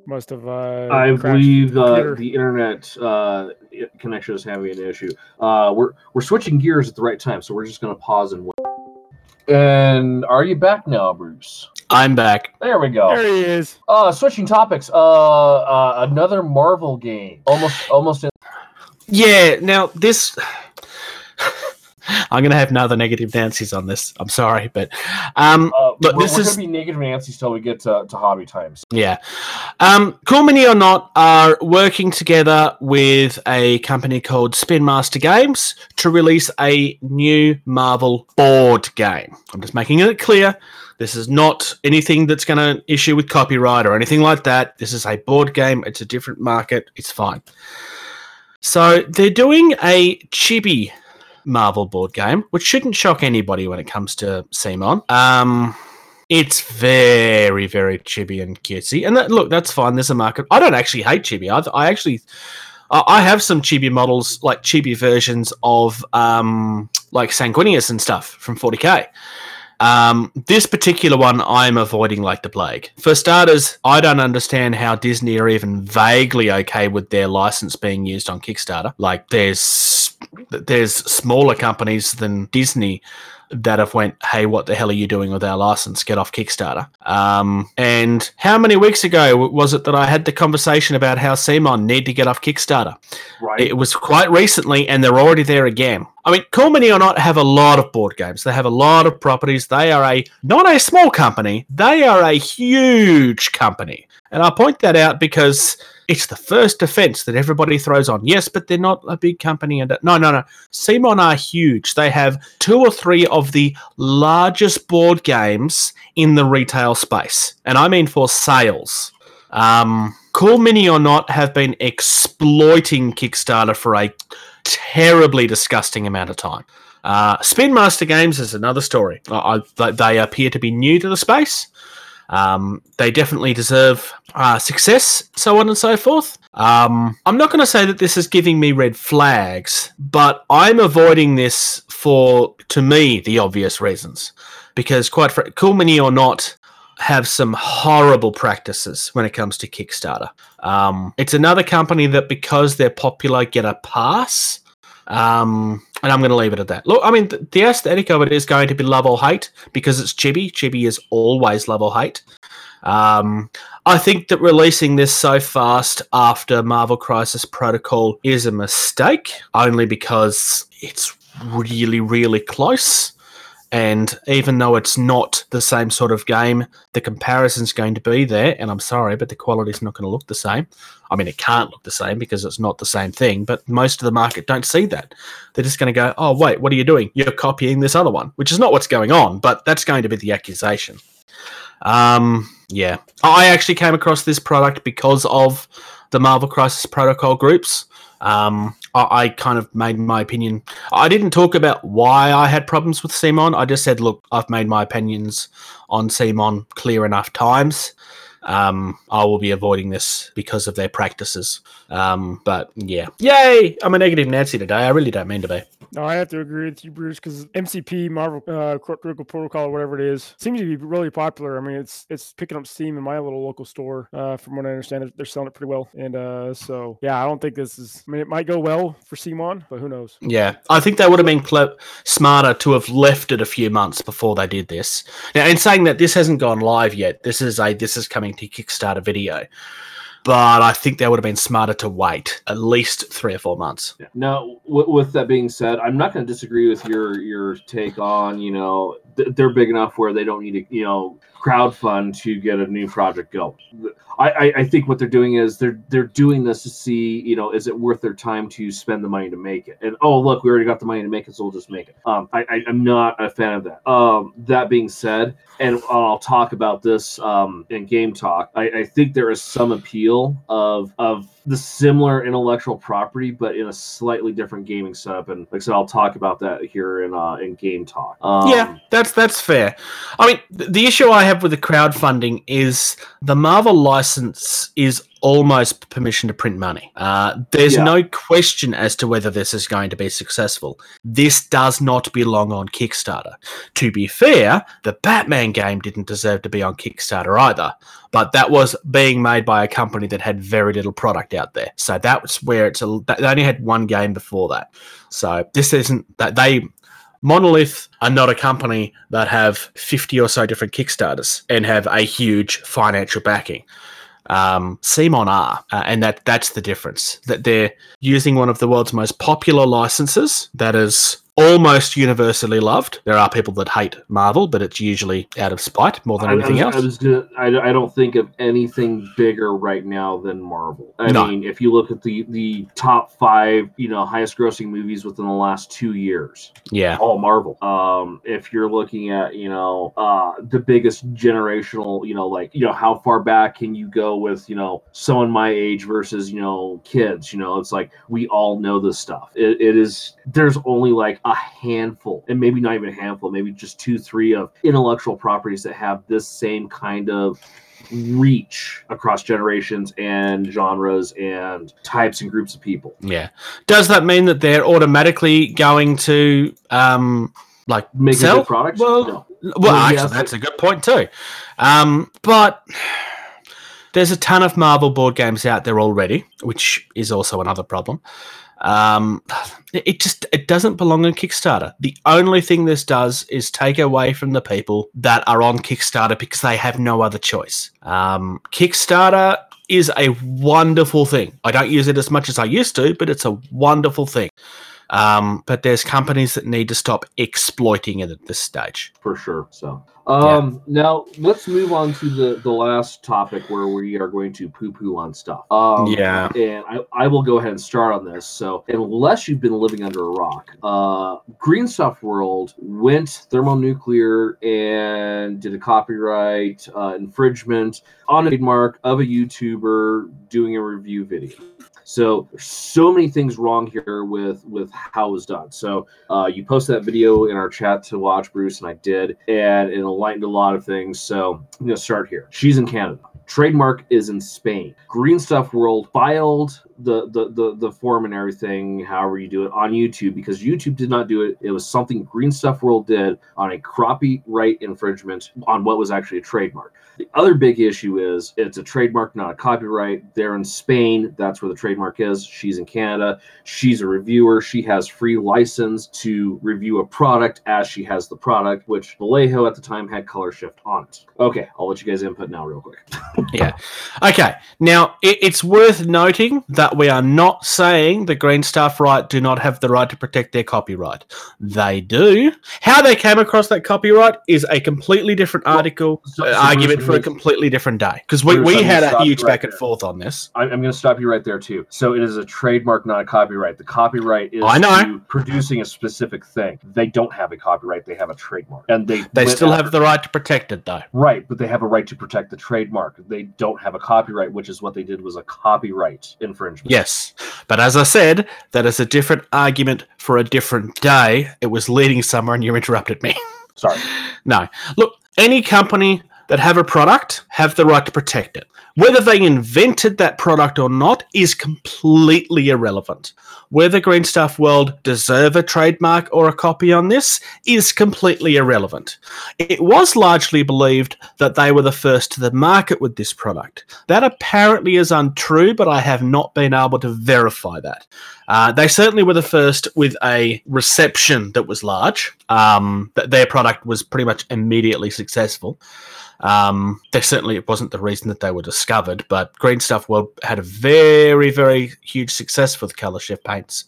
Must have. Uh, I crashed believe uh, the internet uh, connection is having an issue. Uh, we're we're switching gears at the right time, so we're just going to pause and wait. And are you back now, Bruce? I'm back. There we go. There he is. Uh, switching topics. Uh, uh, another Marvel game. Almost, almost. In- Yeah, now this. I'm going to have another negative Nancy's on this. I'm sorry, but um, uh, we're, this we're is- gonna be negative Nancy's till we get to, to hobby times. Yeah. Um, cool Mini or Not are working together with a company called Spin Master Games to release a new Marvel board game. I'm just making it clear. This is not anything that's going to issue with copyright or anything like that. This is a board game. It's a different market. It's fine. So they're doing a chibi Marvel board game, which shouldn't shock anybody when it comes to CMON. Um, it's very, very chibi and cutesy, and that, look, that's fine. There's a market. I don't actually hate chibi. I, I actually, I have some chibi models, like chibi versions of, um, like Sanguinius and stuff from 40k. Um, this particular one I'm avoiding like the plague. For starters, I don't understand how Disney are even vaguely okay with their license being used on Kickstarter. Like there's there's smaller companies than Disney that have went, hey, what the hell are you doing with our license? Get off Kickstarter. Um, and how many weeks ago was it that I had the conversation about how CMON need to get off Kickstarter? Right. It was quite recently, and they're already there again. I mean, Cool Mini or Not have a lot of board games. They have a lot of properties. They are a not a small company. They are a huge company, and I point that out because it's the first defense that everybody throws on. Yes, but they're not a big company. And no, no, no. CMON are huge. They have two or three of the largest board games in the retail space, and I mean for sales. Um, cool Mini or Not have been exploiting Kickstarter for a terribly disgusting amount of time. Uh, Spin Master Games is another story. I, I, they appear to be new to the space. Um, they definitely deserve uh, success, so on and so forth. Um, I'm not going to say that this is giving me red flags, but I'm avoiding this for, to me, the obvious reasons. Because, quite fr- cool mini or not, have some horrible practices when it comes to Kickstarter. Um, it's another company that, because they're popular, get a pass. Um, and I'm going to leave it at that. Look, I mean, th- the aesthetic of it is going to be love or hate because it's chibi. Chibi is always love or hate. Um, I think that releasing this so fast after Marvel Crisis Protocol is a mistake, only because it's really, really close. And even though it's not the same sort of game, the comparison's going to be there. And I'm sorry, but the quality's not going to look the same. I mean, it can't look the same because it's not the same thing, but most of the market don't see that. They're just going to go, oh, wait, what are you doing? You're copying this other one, which is not what's going on, but that's going to be the accusation. Um, yeah. I actually came across this product because of the Marvel Crisis Protocol groups. Um, I, kind of made my opinion. I didn't talk about why I had problems with CMON. I just said, look, I've made my opinions on CMON clear enough times. Um, I will be avoiding this because of their practices. Um, but yeah, yay! I'm a negative Nancy today. I really don't mean to be. No, I have to agree with you, Bruce, because MCP Marvel uh, Critical Protocol, or whatever it is, seems to be really popular. I mean, it's it's picking up steam in my little local store. Uh, from what I understand, they're selling it pretty well, and uh, so yeah, I don't think this is. I mean, it might go well for CMON, but who knows? Yeah, I think they would have been cle- smarter to have left it a few months before they did this. Now, in saying that, this hasn't gone live yet. This is a this is coming to Kickstarter video, but I think they would have been smarter to wait at least three or four months. Now, with, with that being said, I'm not going to disagree with your your take on you know th- they're big enough where they don't need to you know crowdfund to get a new project going. I, I, I think what they're doing is they're they're doing this to see you know is it worth their time to spend the money to make it and oh look we already got the money to make it so we'll just make it. Um, I, I I'm not a fan of that. Um, that being said, and I'll talk about this um, in game talk. I, I think there is some appeal of of the similar intellectual property, but in a slightly different gaming setup. And like I said, I'll talk about that here in uh, in game talk. Um, yeah, that's that's fair. I mean, th- the issue I have with the crowdfunding is the Marvel license is almost permission to print money. Uh, there's Yeah. no question as to whether this is going to be successful. This does not belong on Kickstarter. To be fair, the Batman game didn't deserve to be on Kickstarter either, but that was being made by a company that had very little product out there. So that's where it's a. They only had one game before that. So this isn't that they Monolith are not a company that have 50 or so different Kickstarters and have a huge financial backing. Um, CMON are, uh, and that that's the difference. That they're using one of the world's most popular licenses that is almost universally loved. There are people that hate Marvel, but it's usually out of spite more than I, I anything was, else. I, was gonna, I, I don't think of anything bigger right now than Marvel. I No. mean, if you look at the the top five, you know, highest grossing movies within the last two years, yeah, all Marvel. Um, if you're looking at, you know, uh, the biggest generational, you know, like, you know, how far back can you go with, you know, someone my age versus, you know, kids? You know, it's like we all know this stuff. It, it is. There's only like a handful, and maybe not even a handful, maybe just two, three of intellectual properties that have this same kind of reach across generations and genres and types and groups of people. Yeah. Does that mean that they're automatically going to um like Make a sell? good product? Well, No. Well, Well, actually, yes. that's a good point too. Um, but there's a ton of Marvel board games out there already, which is also another problem. Um, it just it doesn't belong on Kickstarter. The only thing this does is take away from the people that are on Kickstarter because they have no other choice. Um, Kickstarter is a wonderful thing. I don't use it as much as I used to, but it's a wonderful thing. Um, but there's companies that need to stop exploiting it at this stage. for sure. So, um, now let's move on to the the last topic where we are going to poo poo on stuff. Um, Yeah. and I, I will go ahead and start on this. So, unless you've been living under a rock, uh, Green Stuff World went thermonuclear and did a copyright uh, infringement on a trademark of a YouTuber doing a review video. So so many things wrong here with with how it was done. So uh, you posted that video in our chat to watch, Bruce, and I did, and it enlightened a lot of things. So I'm gonna start here. She's in Canada. Trademark is in Spain. Green Stuff World filed the, the the the form and everything, however you do it, on YouTube because YouTube did not do it. It was something Green Stuff World did on a copyright infringement on what was actually a trademark. The other big issue is it's a trademark, not a copyright. They're in Spain. That's where the trademark is. She's in Canada. She's a reviewer. She has free license to review a product as she has the product, which Vallejo at the time had color shift on it. Okay, I'll let you guys input now, real quick. Okay, now it, it's worth noting that we are not saying the Green Stuff Right do not have the right to protect their copyright. They do. How they came across that copyright is a completely different article, So- uh, so argument for a completely different day. Because we, we had a huge right back and forth on this. I- I'm going to stop you right there too. So it is a trademark, not a copyright. The copyright is I know. producing a specific thing. They don't have a copyright; they have a trademark, and they They still have the right to protect it, though. right, but they have a right to protect the trademark. They don't have a copyright, which is what they did was a copyright infringement. Yes. But as I said, that is a different argument for a different day. It was leading somewhere and you interrupted me. Sorry. No. Look, any company that have a product have the right to protect it. Whether they invented that product or not is completely irrelevant. Whether Green Stuff World deserve a trademark or a copy on this is completely irrelevant. It was largely believed that they were the first to the market with this product. That apparently is untrue, but I have not been able to verify that. Uh, they certainly were the first with a reception that was large. Um, their product was pretty much immediately successful. Um, they certainly it wasn't the reason that they were discovered, but Green Stuff World had a very, very huge success with color shift paints.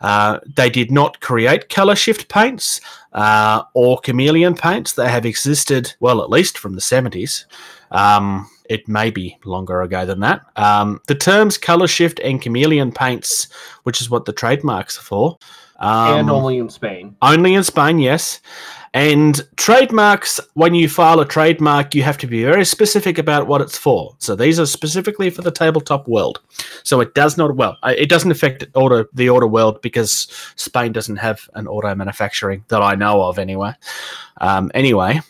Uh, they did not create color shift paints uh, or chameleon paints. They have existed, well, at least from the 70s. Um, it may be longer ago than that. Um, the terms color shift and chameleon paints, which is what the trademarks are for, um, and only in Spain. only in Spain, yes. And trademarks, when you file a trademark, you have to be very specific about what it's for. So these are specifically for the tabletop world. So it does not well, it doesn't affect auto the auto world because Spain doesn't have an auto manufacturing that I know of anyway. Um, anyway,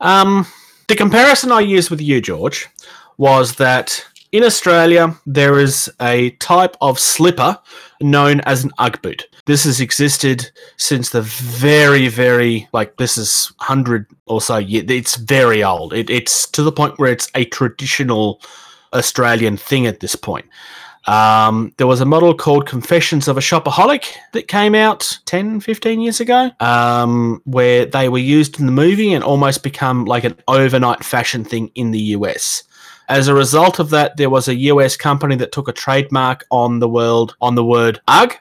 um, the comparison I used with you, George, was that in Australia there is a type of slipper known as an UGG boot. This has existed since the very, very like this is hundred or so years. It's very old. It, it's to the point where it's a traditional Australian thing at this point. Um, there was a model called Confessions of a Shopaholic that came out 10, 15 years ago, um, where they were used in the movie and almost become like an overnight fashion thing in the US. As a result of that, there was a US company that took a trademark on the world on the word UGG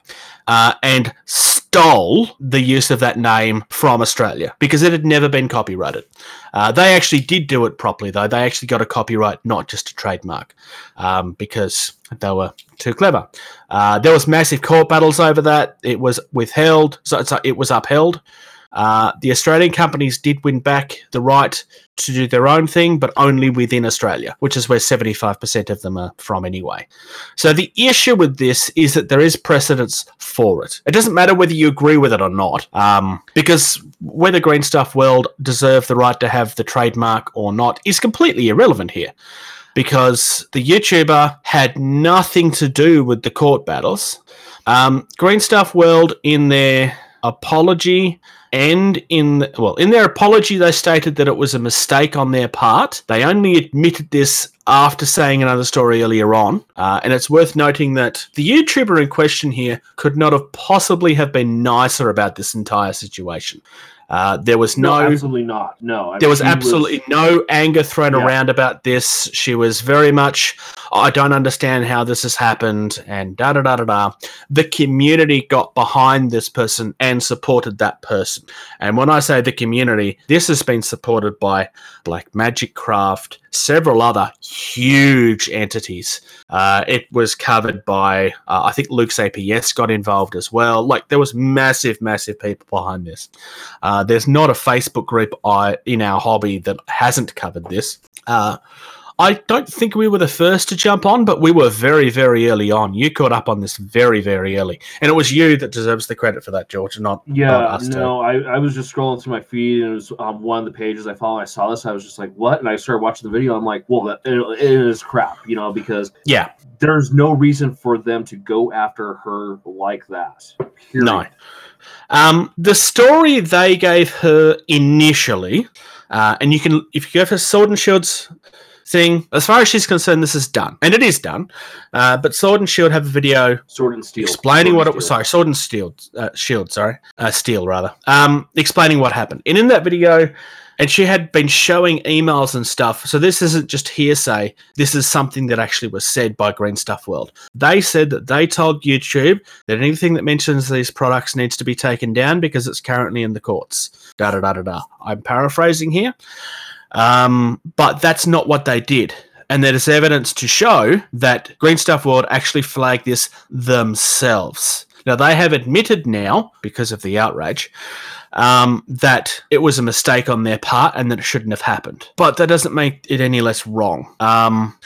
uh, and stole the use of that name from Australia because it had never been copyrighted. Uh, they actually did do it properly, though. They actually got a copyright, not just a trademark, um, because they were too clever. Uh, there was massive court battles over that. It was withheld, so, so it was upheld. Uh, the Australian companies did win back the right to do their own thing, but only within Australia, which is where 75% of them are from anyway. So the issue with this is that there is precedence for it. It doesn't matter whether you agree with it or not, um, because whether Green Stuff World deserve the right to have the trademark or not is completely irrelevant here. Because the YouTuber had nothing to do with the court battles. Um, Green Stuff World, in their apology, and in well in their apology they stated that it was a mistake on their part they only admitted this after saying another story earlier on uh, and it's worth noting that the youtuber in question here could not have possibly have been nicer about this entire situation uh, there was no, absolutely not. No, I there mean, was absolutely no anger thrown Yeah. around about this. She was very much, I don't understand how this has happened, and da da da da da. The community got behind this person and supported that person. And when I say the community, this has been supported by Black Magic Craft, several other huge entities. Uh, it was covered by, uh, I think Luke's APS got involved as well. Like there was massive, massive people behind this. Uh, there's not a Facebook group I, in our hobby that hasn't covered this. I don't think we were the first to jump on, but we were very, very early on. You caught up on this very, very early, and it was you that deserves the credit for that, George, not Yeah, not no, I, I was just scrolling through my feed and it was on one of the pages I follow. I saw this. I was just like, what? And I started watching the video. I'm like, well, that, it, it is crap, you know, because Yeah, there's no reason for them to go after her like that. Period. no. Um, the story they gave her initially, uh, and you can, if you go for Sword and Shield's thing, as far as she's concerned, this is done, and it is done. Uh, but Sword and Shield have a video Sword and Steel. explaining Sword what it was. Sorry, Sword and Steel, uh, Shield. Sorry, uh, Steel rather. Um, explaining what happened, and in that video, and she had been showing emails and stuff. So this isn't just hearsay. This is something that actually was said by Green Stuff World. They said that they told YouTube that anything that mentions these products needs to be taken down because it's currently in the courts. Da da da da da. I'm paraphrasing here, um, but that's not what they did. And there is evidence to show that Green Stuff World actually flagged this themselves. Now, they have admitted now, because of the outrage, um, that it was a mistake on their part and that it shouldn't have happened. But that doesn't make it any less wrong. Um,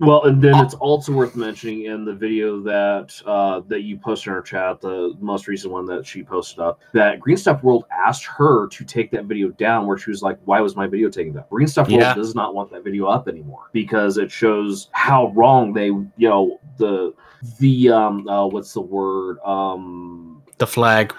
Well, and then it's also worth mentioning in the video that uh, that you posted in our chat, the most recent one that she posted up, that Green Stuff World asked her to take that video down, where she was like, "Why was my video taken down?" Green Stuff World Yeah. does not want that video up anymore because it shows how wrong they, you know, the the um, uh, what's the word um the flag.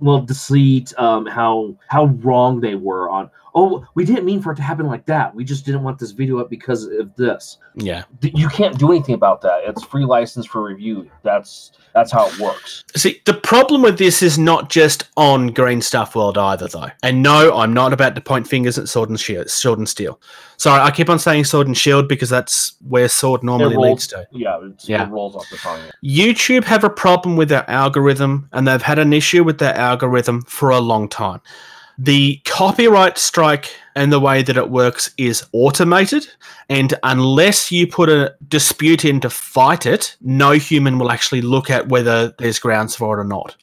Well deceit um how how wrong they were on oh we didn't mean for it to happen like that we just didn't want this video up because of this Yeah. You can't do anything about that it's free license for review that's that's how it works See, the problem with this is not just on Green Stuff World either, though. And no, I'm not about to point fingers at Sword and Shield. Sword and Steel. Sorry, I keep on saying Sword and Shield because that's where Sword normally rolls- leads to. yeah it's, Yeah. it rolls off the tongue YouTube have a problem with their algorithm, and they've had an issue with their algorithm for a long time. The copyright strike and the way that it works is automated, and unless you put a dispute in to fight it, no human will actually look at whether there's grounds for it or not.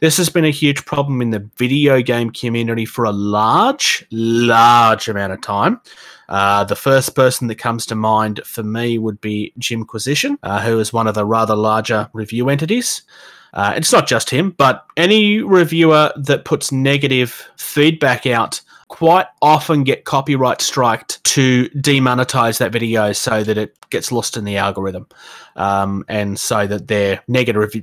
This has been a huge problem in the video game community for a large, large amount of time. Uh, the first person that comes to mind for me would be Jimquisition, uh, who is one of the rather larger review entities. Uh, it's not just him, but any reviewer that puts negative feedback out quite often get copyright striked to demonetize that video so that it gets lost in the algorithm um, and so that their negative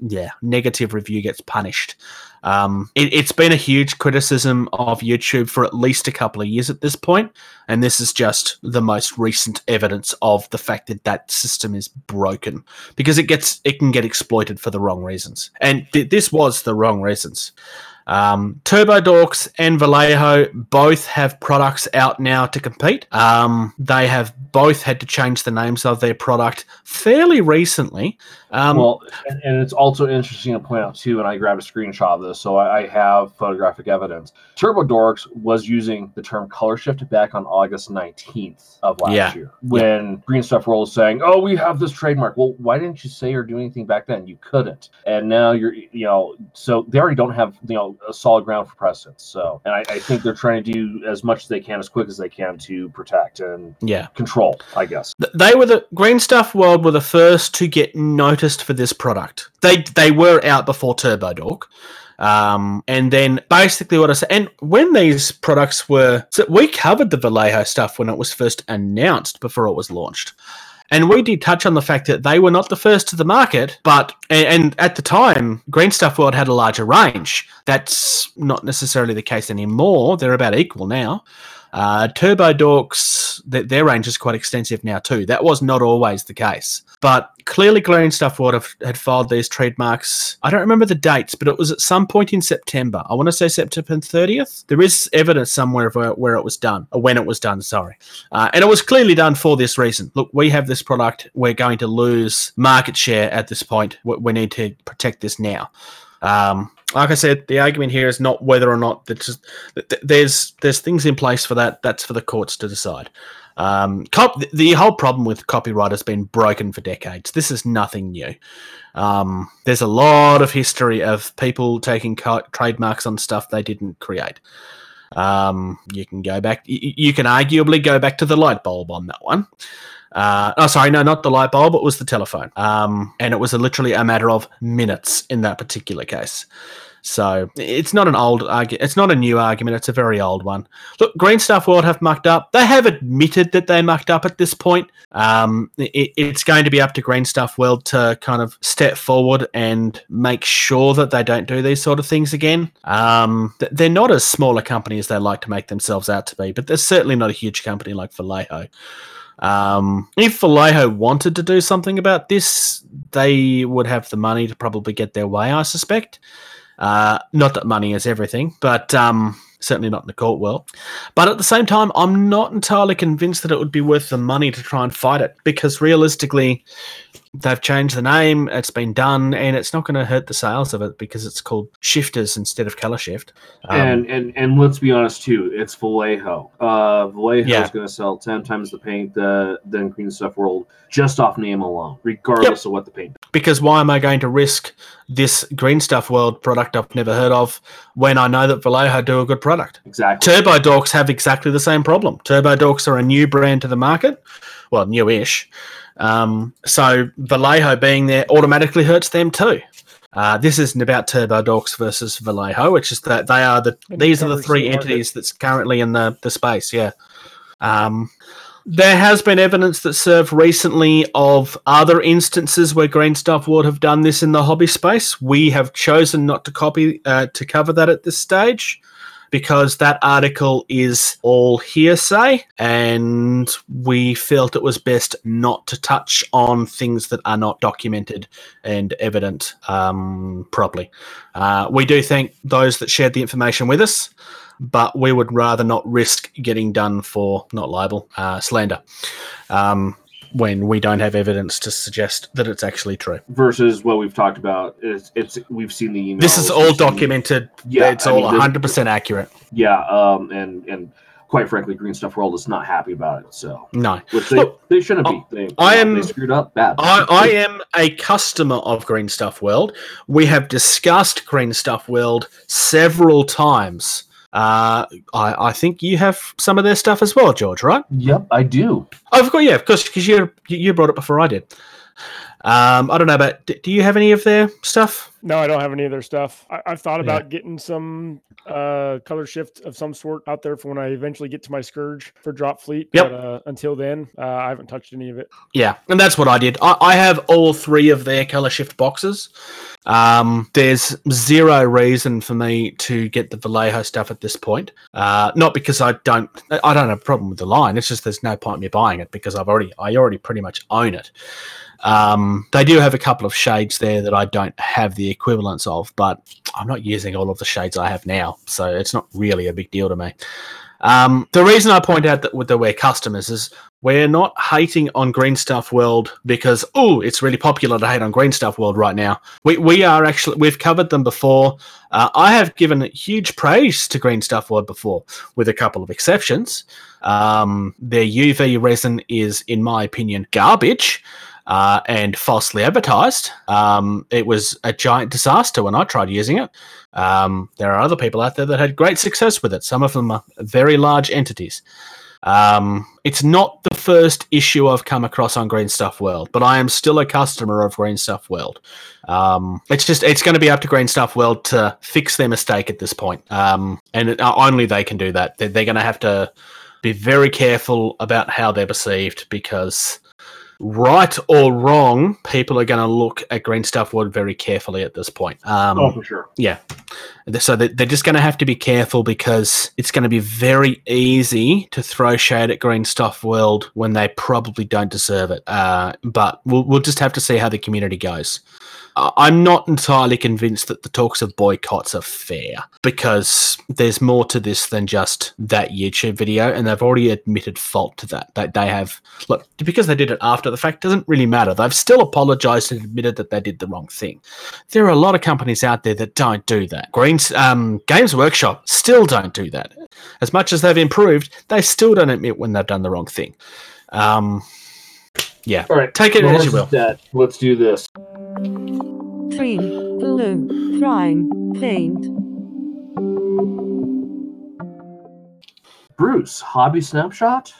yeah, negative review gets punished. Um, it, it's been a huge criticism of YouTube for at least a couple of years at this point, and this is just the most recent evidence of the fact that that system is broken because it gets it can get exploited for the wrong reasons, and th- this was the wrong reasons. Um, Turbo Dorks and Vallejo both have products out now to compete. Um, they have both had to change the names of their product fairly recently. Um, well, and, and it's also interesting to point out too, and I grabbed a screenshot of this, so I, I have photographic evidence. Turbo Dorks was using the term color shift back on August 19th of last Yeah. year when Green Stuff World was saying, "Oh, we have this trademark." Well, why didn't you say or do anything back then? You couldn't, and now you're, you know, so they already don't have, you know, know a solid ground for precedence. So, and I, I think they're trying to do as much as they can, as quick as they can, to protect and Yeah. control. I guess. They were the Green Stuff World were the first to get noticed for this product. They they were out before Turbo Dork. Um, and then basically what I said, and when these products were, so we covered the Vallejo stuff when it was first announced before it was launched. And we did touch on the fact that they were not the first to the market, but and, and at the time, Green Stuff World had a larger range. That's not necessarily the case anymore. They're about equal now. Uh, Turbo Dorks, th- their range is quite extensive now too. That was not always the case, but clearly Green Stuff World have, had filed these trademarks. I don't remember the dates, but it was at some point in September. I want to say September 30th. There is evidence somewhere of where, it was done, or when it was done. Sorry, uh, and it was clearly done for this reason. Look, we have this product. We're going to lose market share at this point. We, need to protect this now. Um, like I said, the argument here is not whether or not that there's there's things in place for that. That's for the courts to decide. Um, cop- the whole problem with copyright has been broken for decades. This is nothing new. Um, there's a lot of history of people taking co- trademarks on stuff they didn't create. Um, you can go back. y- y- You can arguably go back to the light bulb on that one. Uh, oh, sorry, no, not the light bulb. It was the telephone. Um, and it was a, literally a matter of minutes in that particular case. So it's not an old argument. It's not a new argument. It's a very old one. Look, Green Stuff World have mucked up. They have admitted that they mucked up at this point. Um, it, it's going to be up to Green Stuff World to kind of step forward and make sure that they don't do these sort of things again. Um, they're not as small a company as they like to make themselves out to be, but they're certainly not a huge company like Vallejo. Um, if Vallejo wanted to do something about this, they would have the money to probably get their way, I suspect. Uh, not that money is everything, but um, certainly not in the court world. But at the same time, I'm not entirely convinced that it would be worth the money to try and fight it because realistically, they've changed the name, it's been done, and it's not going to hurt the sales of it because it's called Shifters instead of Color Shift. Um, and and and let's be honest too, it's Vallejo. Uh, Vallejo Yeah. is going to sell ten times the paint than Green Stuff World just off name alone, regardless of what the paint. Because why am I going to risk this Green Stuff World product I've never heard of when I know that Vallejo do a good product? Exactly. Turbo Dorks have exactly the same problem. Turbo Dorks are a new brand to the market, well, newish. Um, so Vallejo being there automatically hurts them too. Uh, this isn't about Turbo Dorks versus Vallejo, which is that they are the these are the three entities that's currently in the the space. Yeah. Um, there has been evidence that served recently of other instances where Green Stuff World have done this in the hobby space. We have chosen not to copy uh, to cover that at this stage because that article is all hearsay and we felt it was best not to touch on things that are not documented and evident um, properly. Uh, we do thank those that shared the information with us, but we would rather not risk getting done for not libel, uh, slander. Um, when we don't have evidence to suggest that it's actually true. Versus what we've talked about is it's we've seen the emails. This is all documented. Yeah, it's I all mean, 100% accurate. Yeah, um, and and quite frankly, Green Stuff World is not happy about it. So, No. which they, Look, they shouldn't be. They, I am- they screwed up bad. I, I am a customer of Green Stuff World. We have discussed Green Stuff World several times. Uh, I, I think you have some of their stuff as well, George, right? Yep, I do. Oh, of course, yeah, of course, because you you brought it before I did. Um, I don't know, but do you have any of their stuff? No, I don't have any of their stuff. I, I've thought about getting some uh, color shift of some sort out there for when I eventually get to my scourge for drop fleet. Yep. But uh, until then, uh, I haven't touched any of it. Yeah, and that's what I did. I, I have all three of their color shift boxes. Um, there's zero reason for me to get the Vallejo stuff at this point. Uh, not because I don't, I don't have a problem with the line. It's just there's no point in me buying it because I've already, I already pretty much own it. Um, they do have a couple of shades there that I don't have the equivalents of, but I'm not using all of the shades I have now, so it's not really a big deal to me. Um, the reason I point out that, that we're customers is we're not hating on Green Stuff World because oh, it's really popular to hate on Green Stuff World right now. We we are actually we've covered them before. Uh, I have given huge praise to Green Stuff World before, with a couple of exceptions. Um, their UV resin is, in my opinion, garbage. Uh, and falsely advertised. Um, it was a giant disaster when I tried using it. Um, there are other people out there that had great success with it. Some of them are very large entities. Um, it's not the first issue I've come across on Green Stuff World, but I am still a customer of Green Stuff World. Um, it's just it's going to be up to Green Stuff World to fix their mistake at this point, um, and it, uh, only they can do that. They're, they're going to have to be very careful about how they're perceived because right or wrong, people are going to look at Green Stuff World very carefully at this point. Um, oh, for sure. yeah. So they- they're just going to have to be careful because it's going to be very easy to throw shade at Green Stuff World when they probably don't deserve it. Uh, but we'll, we'll just have to see how the community goes. I'm not entirely convinced that the talks of boycotts are fair because there's more to this than just that YouTube video, and they've already admitted fault to that. That they have look because they did it after the fact doesn't really matter. They've still apologized and admitted that they did the wrong thing. There are a lot of companies out there that don't do that. Greens um, Games Workshop still don't do that. As much as they've improved, they still don't admit when they've done the wrong thing. Um, yeah, All right. take it Well, as you will. dead. Let's do this. 3. Blue. Prime. Paint. Bruce, hobby snapshot.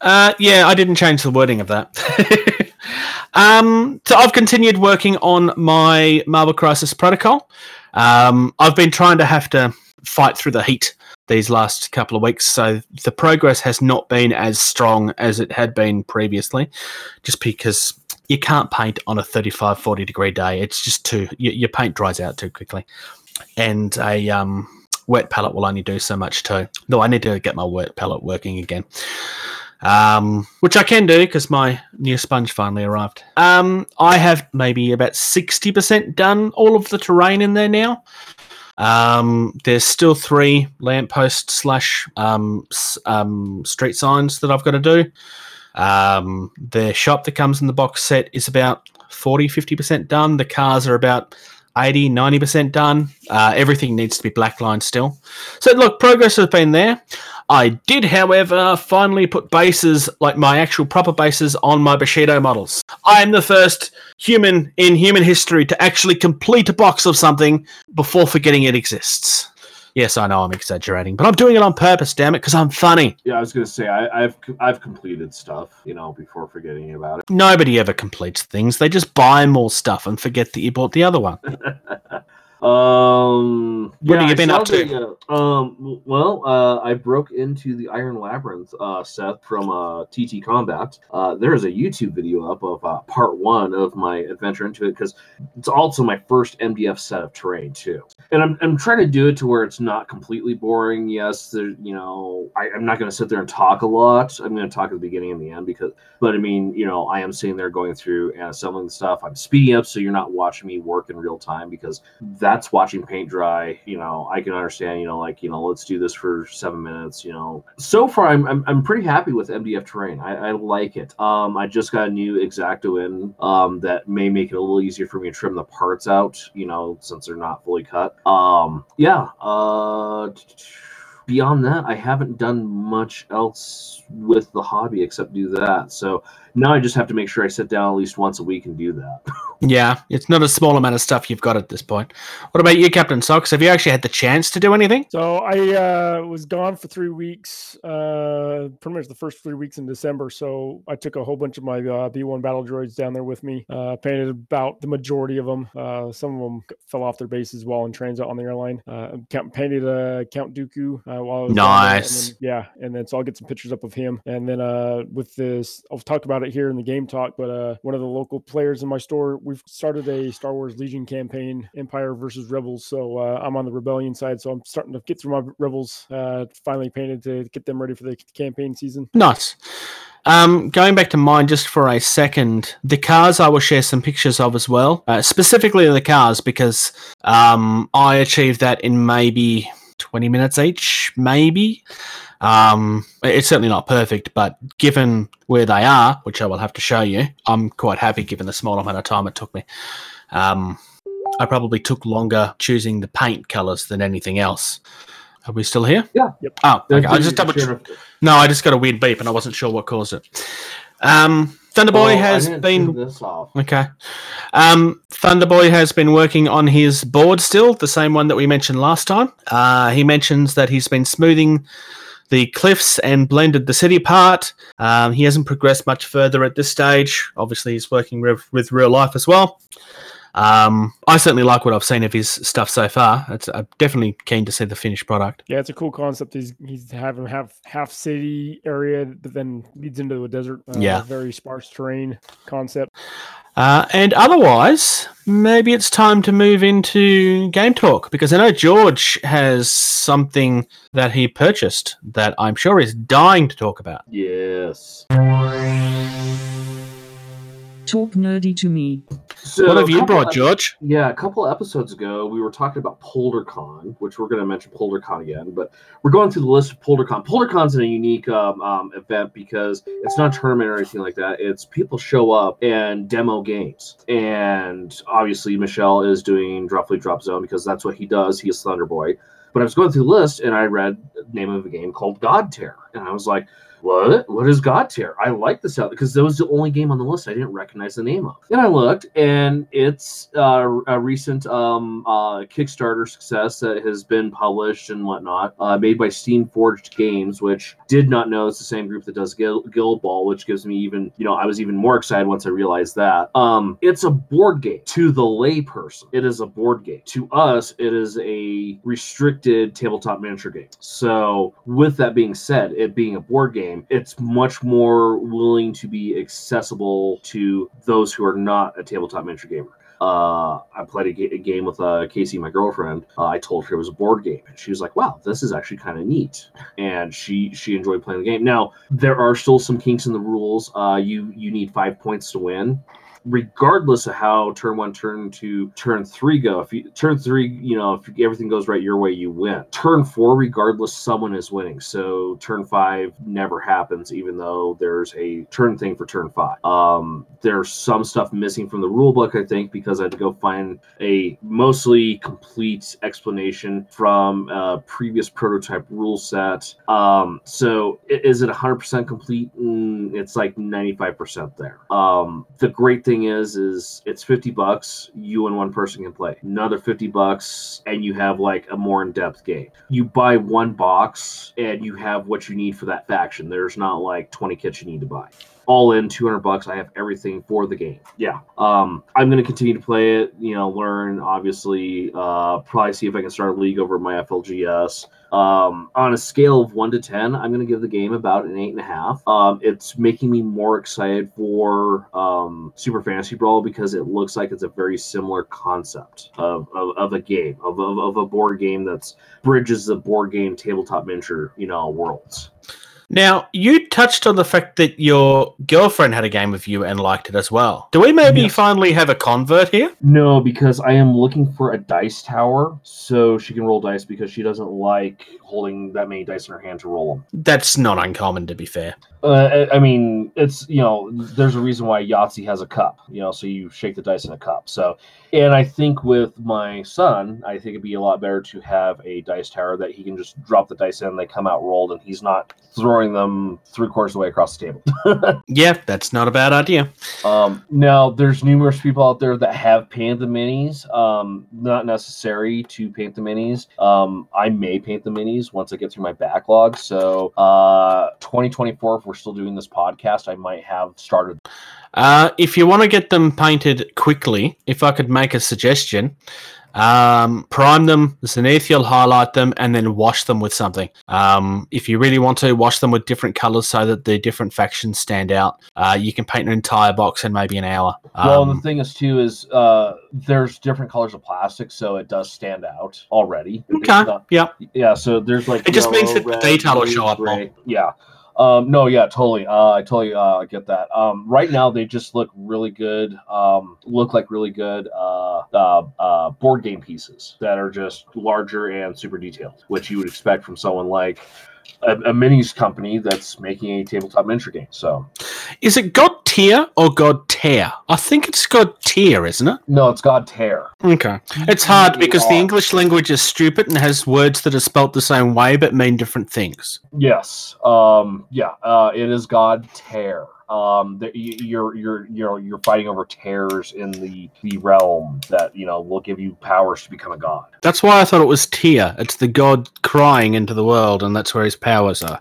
Uh, yeah, I didn't change the wording of that. um, so I've continued working on my Marvel Crisis Protocol. Um, I've been trying to have to fight through the heat these last couple of weeks, so the progress has not been as strong as it had been previously, just because you can't paint on a 35, 40 degree day. It's just too, your, your paint dries out too quickly. And a um, wet palette will only do so much too. Though I need to get my wet palette working again um, which I can do because my new sponge finally arrived. Um, I have maybe about 60% done all of the terrain in there now. Um, there's still three lamppost slash um, um, street signs that I've got to do. Um, the shop that comes in the box set is about 40 50% done. The cars are about 80 90% done. Uh, everything needs to be blacklined still. So, look, progress has been there. I did, however, finally put bases, like my actual proper bases, on my Bushido models. I am the first human in human history to actually complete a box of something before forgetting it exists. Yes, I know I'm exaggerating, but I'm doing it on purpose, damn it, because I'm funny. Yeah, I was gonna say I, I've I've completed stuff, you know, before forgetting about it. Nobody ever completes things. They just buy more stuff and forget that you bought the other one. Um, What have yeah, you been up to? the, uh, um, well, uh, I broke into the Iron Labyrinth, uh, Seth from uh, TT Combat. Uh, there is a YouTube video up of uh, part one of my adventure into it because it's also my first MDF set of terrain too. And I'm, I'm trying to do it to where it's not completely boring. Yes, there, you know, I, I'm not going to sit there and talk a lot. I'm going to talk at the beginning and the end because, but I mean, you know, I am sitting there going through and assembling stuff. I'm speeding up so you're not watching me work in real time because that's watching paint dry. You know, I can understand. You know, like you know, let's do this for seven minutes. You know, so far I'm I'm, I'm pretty happy with MDF terrain. I, I like it. Um, I just got a new exacto in um that may make it a little easier for me to trim the parts out. You know, since they're not fully cut. Um, yeah. Uh. Beyond that, I haven't done much else with the hobby except do that. So now I just have to make sure I sit down at least once a week and do that. Yeah, it's not a small amount of stuff you've got at this point. What about you, Captain Socks? Have you actually had the chance to do anything? So I uh, was gone for three weeks, uh, pretty much the first three weeks in December. So I took a whole bunch of my uh, B1 battle droids down there with me. Uh, painted about the majority of them. Uh, some of them fell off their bases while in transit on the airline. Uh, painted uh, Count Dooku uh, while I was down there, and Nice. then- yeah, and then so I'll get some pictures up of him. And then uh, with this, I'll talk about it here in the game talk. But uh, one of the local players in my store, we've started a Star Wars Legion campaign, Empire versus Rebels. So uh, I'm on the Rebellion side, so I'm starting to get through my Rebels. Uh, finally painted to get them ready for the campaign season. Nice. Um, going back to mine just for a second, the cars I will share some pictures of as well, uh, specifically the cars because um, I achieved that in maybe 20 minutes each, maybe. Um, it's certainly not perfect, but given where they are, which I will have to show you, I'm quite happy given the small amount of time it took me. Um, I probably took longer choosing the paint colors than anything else. Are we still here? Yeah. Yep. Oh, okay. I just double. sure. No, I just got a weird beep and I wasn't sure what caused it. Um, Thunderboy Oh, has been this. Okay. Um, Thunderboy has been working on his board still, the same one that we mentioned last time. Uh, he mentions that he's been smoothing the cliffs and blended the city part. Um, he hasn't progressed much further at this stage. Obviously, he's working with, with real life as well. Um, I certainly like what I've seen of his stuff so far. It's, I'm definitely keen to see the finished product. Yeah, it's a cool concept. He's he's having half half city area that then leads into a desert. Uh, Yeah. very sparse terrain concept. Uh, and otherwise, maybe it's time to move into game talk because I know George has something that he purchased that I'm sure is dying to talk about. Yes. Talk nerdy to me. So what have you brought, ep- George? Yeah, a couple episodes ago, we were talking about PolderCon, which we're going to mention PolderCon again, but we're going through the list of PolderCon. PolderCon's in a unique um, um, event because it's not a tournament or anything like that. It's people show up and demo games. And obviously, Michelle is doing Drop Droply Drop Zone because that's what he does. He is Thunderboy. But I was going through the list and I read the name of a game called Godtear. And I was like, what? What is Godtear? I like this out because that was the only game on the list I didn't recognize the name of. Then I looked, and it's uh, a recent um, uh, Kickstarter success that has been published and whatnot, uh, made by Steamforged Games, which did not know it's the same group that does Guild, Guild Ball, which gives me even, you know, I was even more excited once I realized that. Um, it's a board game to the layperson. It is a board game. To us, it is a restricted tabletop miniature game. So, with that being said, it being a board game, it's much more willing to be accessible to those who are not a tabletop miniature gamer. Uh, I played a, game with uh, Casey, my girlfriend. Uh, I told her it was a board game, and she was like, "Wow, this is actually kind of neat." And she she enjoyed playing the game. Now there are still some kinks in the rules. Uh, you you need five points to win regardless of how turn one, turn two, turn three go. If you turn three, you know, if everything goes right your way, you win. Turn four, regardless, someone is winning. So turn five never happens, even though there's a turn thing for turn five. Um, there's some stuff missing from the rule book, I think, because I had to go find a mostly complete explanation from a previous prototype rule set. Um, so is it 100% complete? Mm, it's like 95% there. Um, the great thing is, is it's 50 bucks. You and one person can play. Another 50 bucks, and you have like a more in-depth game. You buy one box, and you have what you need for that faction. There's not like 20 kits you need to buy all in 200 bucks i have everything for the game. Yeah um i'm going to continue to play it you know learn obviously uh probably see if i can start a league over my flgs um on a scale of 1 to 10 i'm going to give the game about an eight and a half. Um it's making me more excited for um super fantasy brawl because it looks like it's a very similar concept of of, of a game of, of, of a board game that's bridges the board game tabletop miniature you know worlds Now, you touched on the fact that your girlfriend had a game with you and liked it as well. Do we maybe Yes. finally have a convert here? No, because I am looking for a dice tower so she can roll dice because she doesn't like holding that many dice in her hand to roll them. That's not uncommon, to be fair. Uh, I I mean, it's you know, there's a reason why Yahtzee has a cup, you know, so you shake the dice in a cup. So, and I think with my son, I think it'd be a lot better to have a dice tower that he can just drop the dice in, they come out rolled, and he's not throwing them three quarters of the way across the table. Yeah, that's not a bad idea. Um, now, there's numerous people out there that have painted the minis. Um, not necessary to paint the minis. Um, I may paint the minis once I get through my backlog. So, uh, 2024, if we're still doing this podcast, I might have started. Uh, if you want to get them painted quickly, if I could make a suggestion, um, prime them, zenithal highlight them, and then wash them with something. Um, if you really want to, wash them with different colors so that the different factions stand out. Uh, you can paint an entire box in maybe an hour. well, Um, the thing is, too, is uh, there's different colors of plastic, so it does stand out already. Okay. not- Yeah. yeah so there's like It just means yellow, that the red, detail will show up gray. yeah um no yeah totally. Uh i totally uh get that. Um right now they just look really good um look like really good uh uh, board game pieces that are just larger and super detailed which you would expect from someone like a, a minis company that's making a tabletop miniature game. So Is it God tier or God tear? I think it's God tier, isn't it? no, it's God Tear. Okay. It's hard because the English language is stupid and has words that are spelt the same way but mean different things. Yes. Um. Yeah. Uh. It is God Tear. Um. The, you're you're you're you're fighting over tears in the the realm that you know will give you powers to become a god. That's why I thought it was tier. It's the god crying into the world, and that's where his powers are.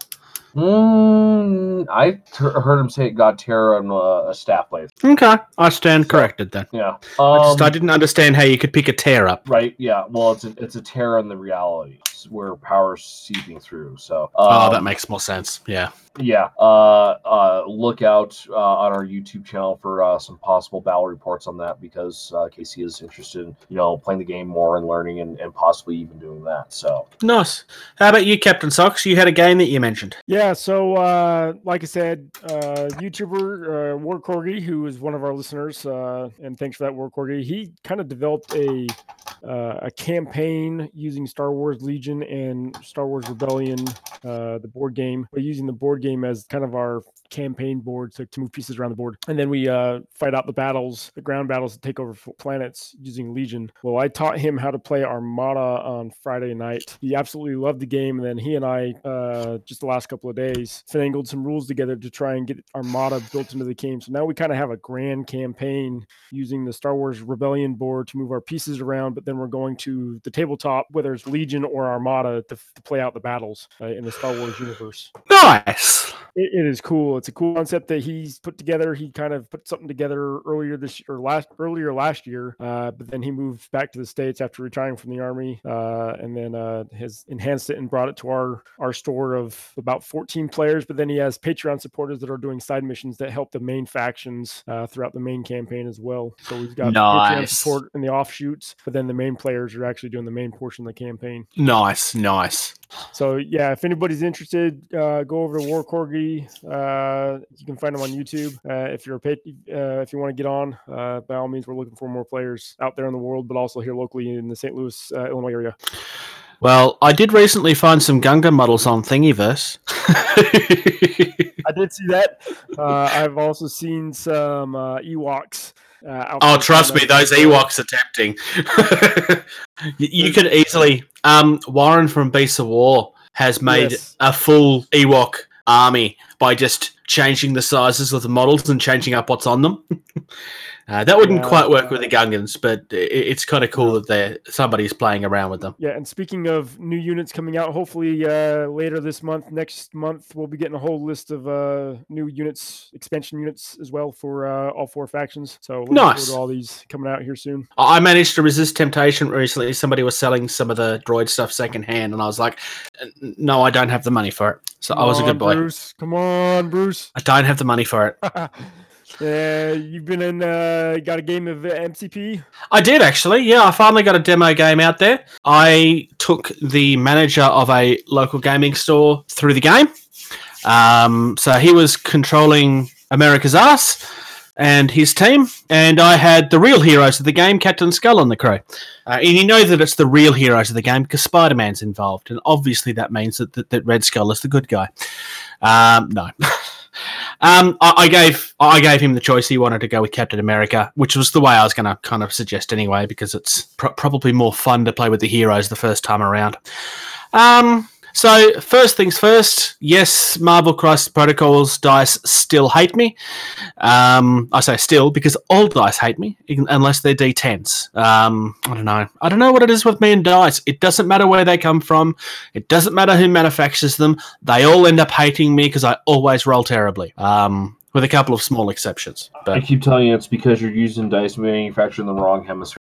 Mm, I t- heard him say God Tear on uh, a staff blade. Okay, I stand corrected then. Yeah. I, just, I Um, didn't understand how you could pick a tear up. Right. Yeah. Well, it's a, it's a tear in the reality where power's seeping through. So. oh, um, that makes more sense. Yeah. Yeah. Uh, uh, look out uh, on our YouTube channel for uh, some possible battle reports on that because uh, Casey is interested in you know playing the game more and learning and, and possibly even doing that. So Nice. How about you, Captain Socks? You had a game that you mentioned. Yeah, so uh, like I said, uh, YouTuber uh, War Corgi, who is one of our listeners, uh, and thanks for that, War Corgi. He kind of developed a uh, a campaign using Star Wars Legion and Star Wars Rebellion, uh, the board game, but using the board game as kind of our campaign board to, to move pieces around the board, and then we uh, fight out the battles, the ground battles to take over planets using Legion. Well, I taught him how to play Armada on Friday night. He absolutely loved the game, and then he and I, uh, just the last couple of days, finagled some rules together to try and get Armada built into the game. So now we kind of have a grand campaign using the Star Wars Rebellion board to move our pieces around, but then we're going to the tabletop, whether it's Legion or Armada, to, to play out the battles uh, in the Star Wars universe. Nice. It, it is cool. It's a cool concept that he's put together. He kind of put something together earlier this year or last earlier last year, uh, but then he moved back to the states after retiring from the army, uh, and then uh, has enhanced it and brought it to our our store of about 14 players. But then he has Patreon supporters that are doing side missions that help the main factions uh, throughout the main campaign as well. So we've got Patreon support in the offshoots, but then the main players are actually doing the main portion of the campaign. Nice. Nice. So yeah, if anybody's interested, uh, go over to War Corgi. Uh, you can find him on YouTube. Uh, if you're a uh, if you want to get on, uh, by all means, we're looking for more players out there in the world, but also here locally in the St. Louis, uh, Illinois area. Well, I did recently find some Gungan models on Thingiverse. I did see that. Uh, I've also seen some uh, Ewoks. Uh, oh, trust me, those Ewoks are tempting. you, you could easily. Um, Warren from Beasts of War has made Yes. a full Ewok army by just changing the sizes of the models and changing up what's on them. uh, that wouldn't Yeah, quite work with the Gungans, but i it's kind of cool that they're somebody's playing around with them. Yeah, and speaking of new units coming out, hopefully uh, later this month, next month, we'll be getting a whole list of uh, new units, expansion units as well for uh, all four factions. So forward Nice. to all these coming out here soon. I managed to resist temptation recently. Somebody was selling some of the droid stuff secondhand, and I was like, "No, I don't have the money for it." So I was a Come good on, boy. Bruce. Come on, Bruce. I don't have the money for it. yeah, you've been in. Uh, got a game of uh, MCP. I did actually. Yeah, I finally got a demo game out there. I took the manager of a local gaming store through the game. Um, so he was controlling America's ass and his team, and I had the real heroes of the game, Captain Skull, on the crew. Uh, and you know that it's the real heroes of the game because Spider Man's involved, and obviously that means that, that, that Red Skull is the good guy. Um, no. Um, I, I gave I gave him the choice. He wanted to go with Captain America, which was the way I was going to kind of suggest anyway, because it's pro- probably more fun to play with the heroes the first time around. Um, so first things first. Yes, Marvel Crisis Protocols dice still hate me. Um, I say still because all dice hate me unless they're D10s. Um, I don't know. I don't know what it is with me and dice. It doesn't matter where they come from. It doesn't matter who manufactures them. They all end up hating me because I always roll terribly. Um, with a couple of small exceptions. But I keep telling you it's because you're using dice manufactured in the wrong hemisphere.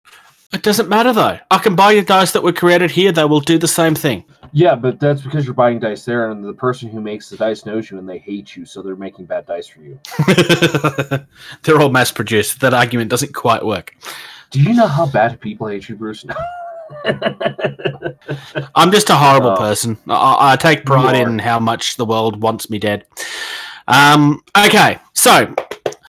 it doesn't matter though. I can buy you dice that were created here. They will do the same thing. Yeah, but that's because you're buying dice there, and the person who makes the dice knows you, and they hate you, so they're making bad dice for you. They're all mass produced. That argument doesn't quite work. Do you know how bad people hate you, Bruce? I'm just a horrible Oh. person. I, I take pride in how much the world wants me dead. Um, okay, so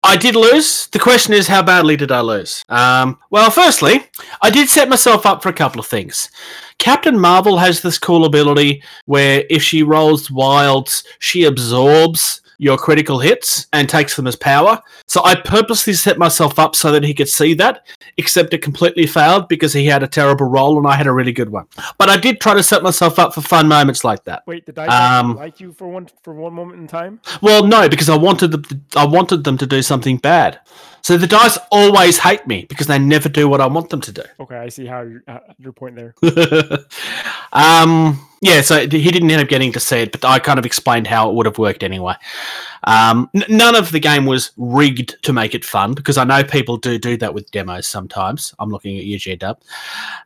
I did lose. The question is, how badly did I lose? Um, well, firstly, I did set myself up for a couple of things. Captain Marvel has this cool ability where if she rolls wilds, she absorbs your critical hits and takes them as power. So I purposely set myself up so that he could see that, except it completely failed because he had a terrible roll and I had a really good one. But I did try to set myself up for fun moments like that. Wait, the dice Um, like you for one for one moment in time? Well, no, because I wanted them to, I wanted them to do something bad. So the dice always hate me because they never do what I want them to do. Okay, I see how your uh, your point there. um, yeah, so he didn't end up getting to see it, but I kind of explained how it would have worked anyway. Um, n- none of the game was rigged to make it fun because I know people do do that with demos sometimes. I'm looking at you, G Dub.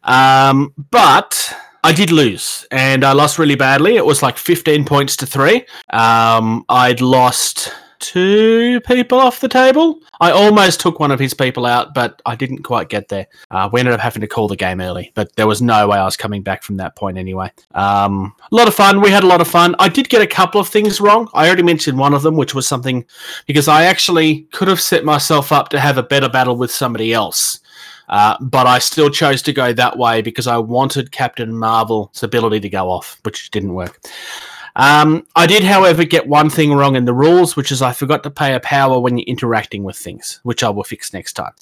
Um, but I did lose, and I lost really badly. It was like 15 points to three. Um, I'd lost two people off the table. I almost took one of his people out, but I didn't quite get there. Uh, we ended up having to call the game early, but there was no way I was coming back from that point anyway. Um, a lot of fun. We had a lot of fun. I did get a couple of things wrong. I already mentioned one of them, which was something because I actually could have set myself up to have a better battle with somebody else. Uh, but I still chose to go that way because I wanted Captain Marvel's ability to go off, which didn't work. Um, I did, however, get one thing wrong in the rules, which is I forgot to pay a power when you're interacting with things, which I will fix next time.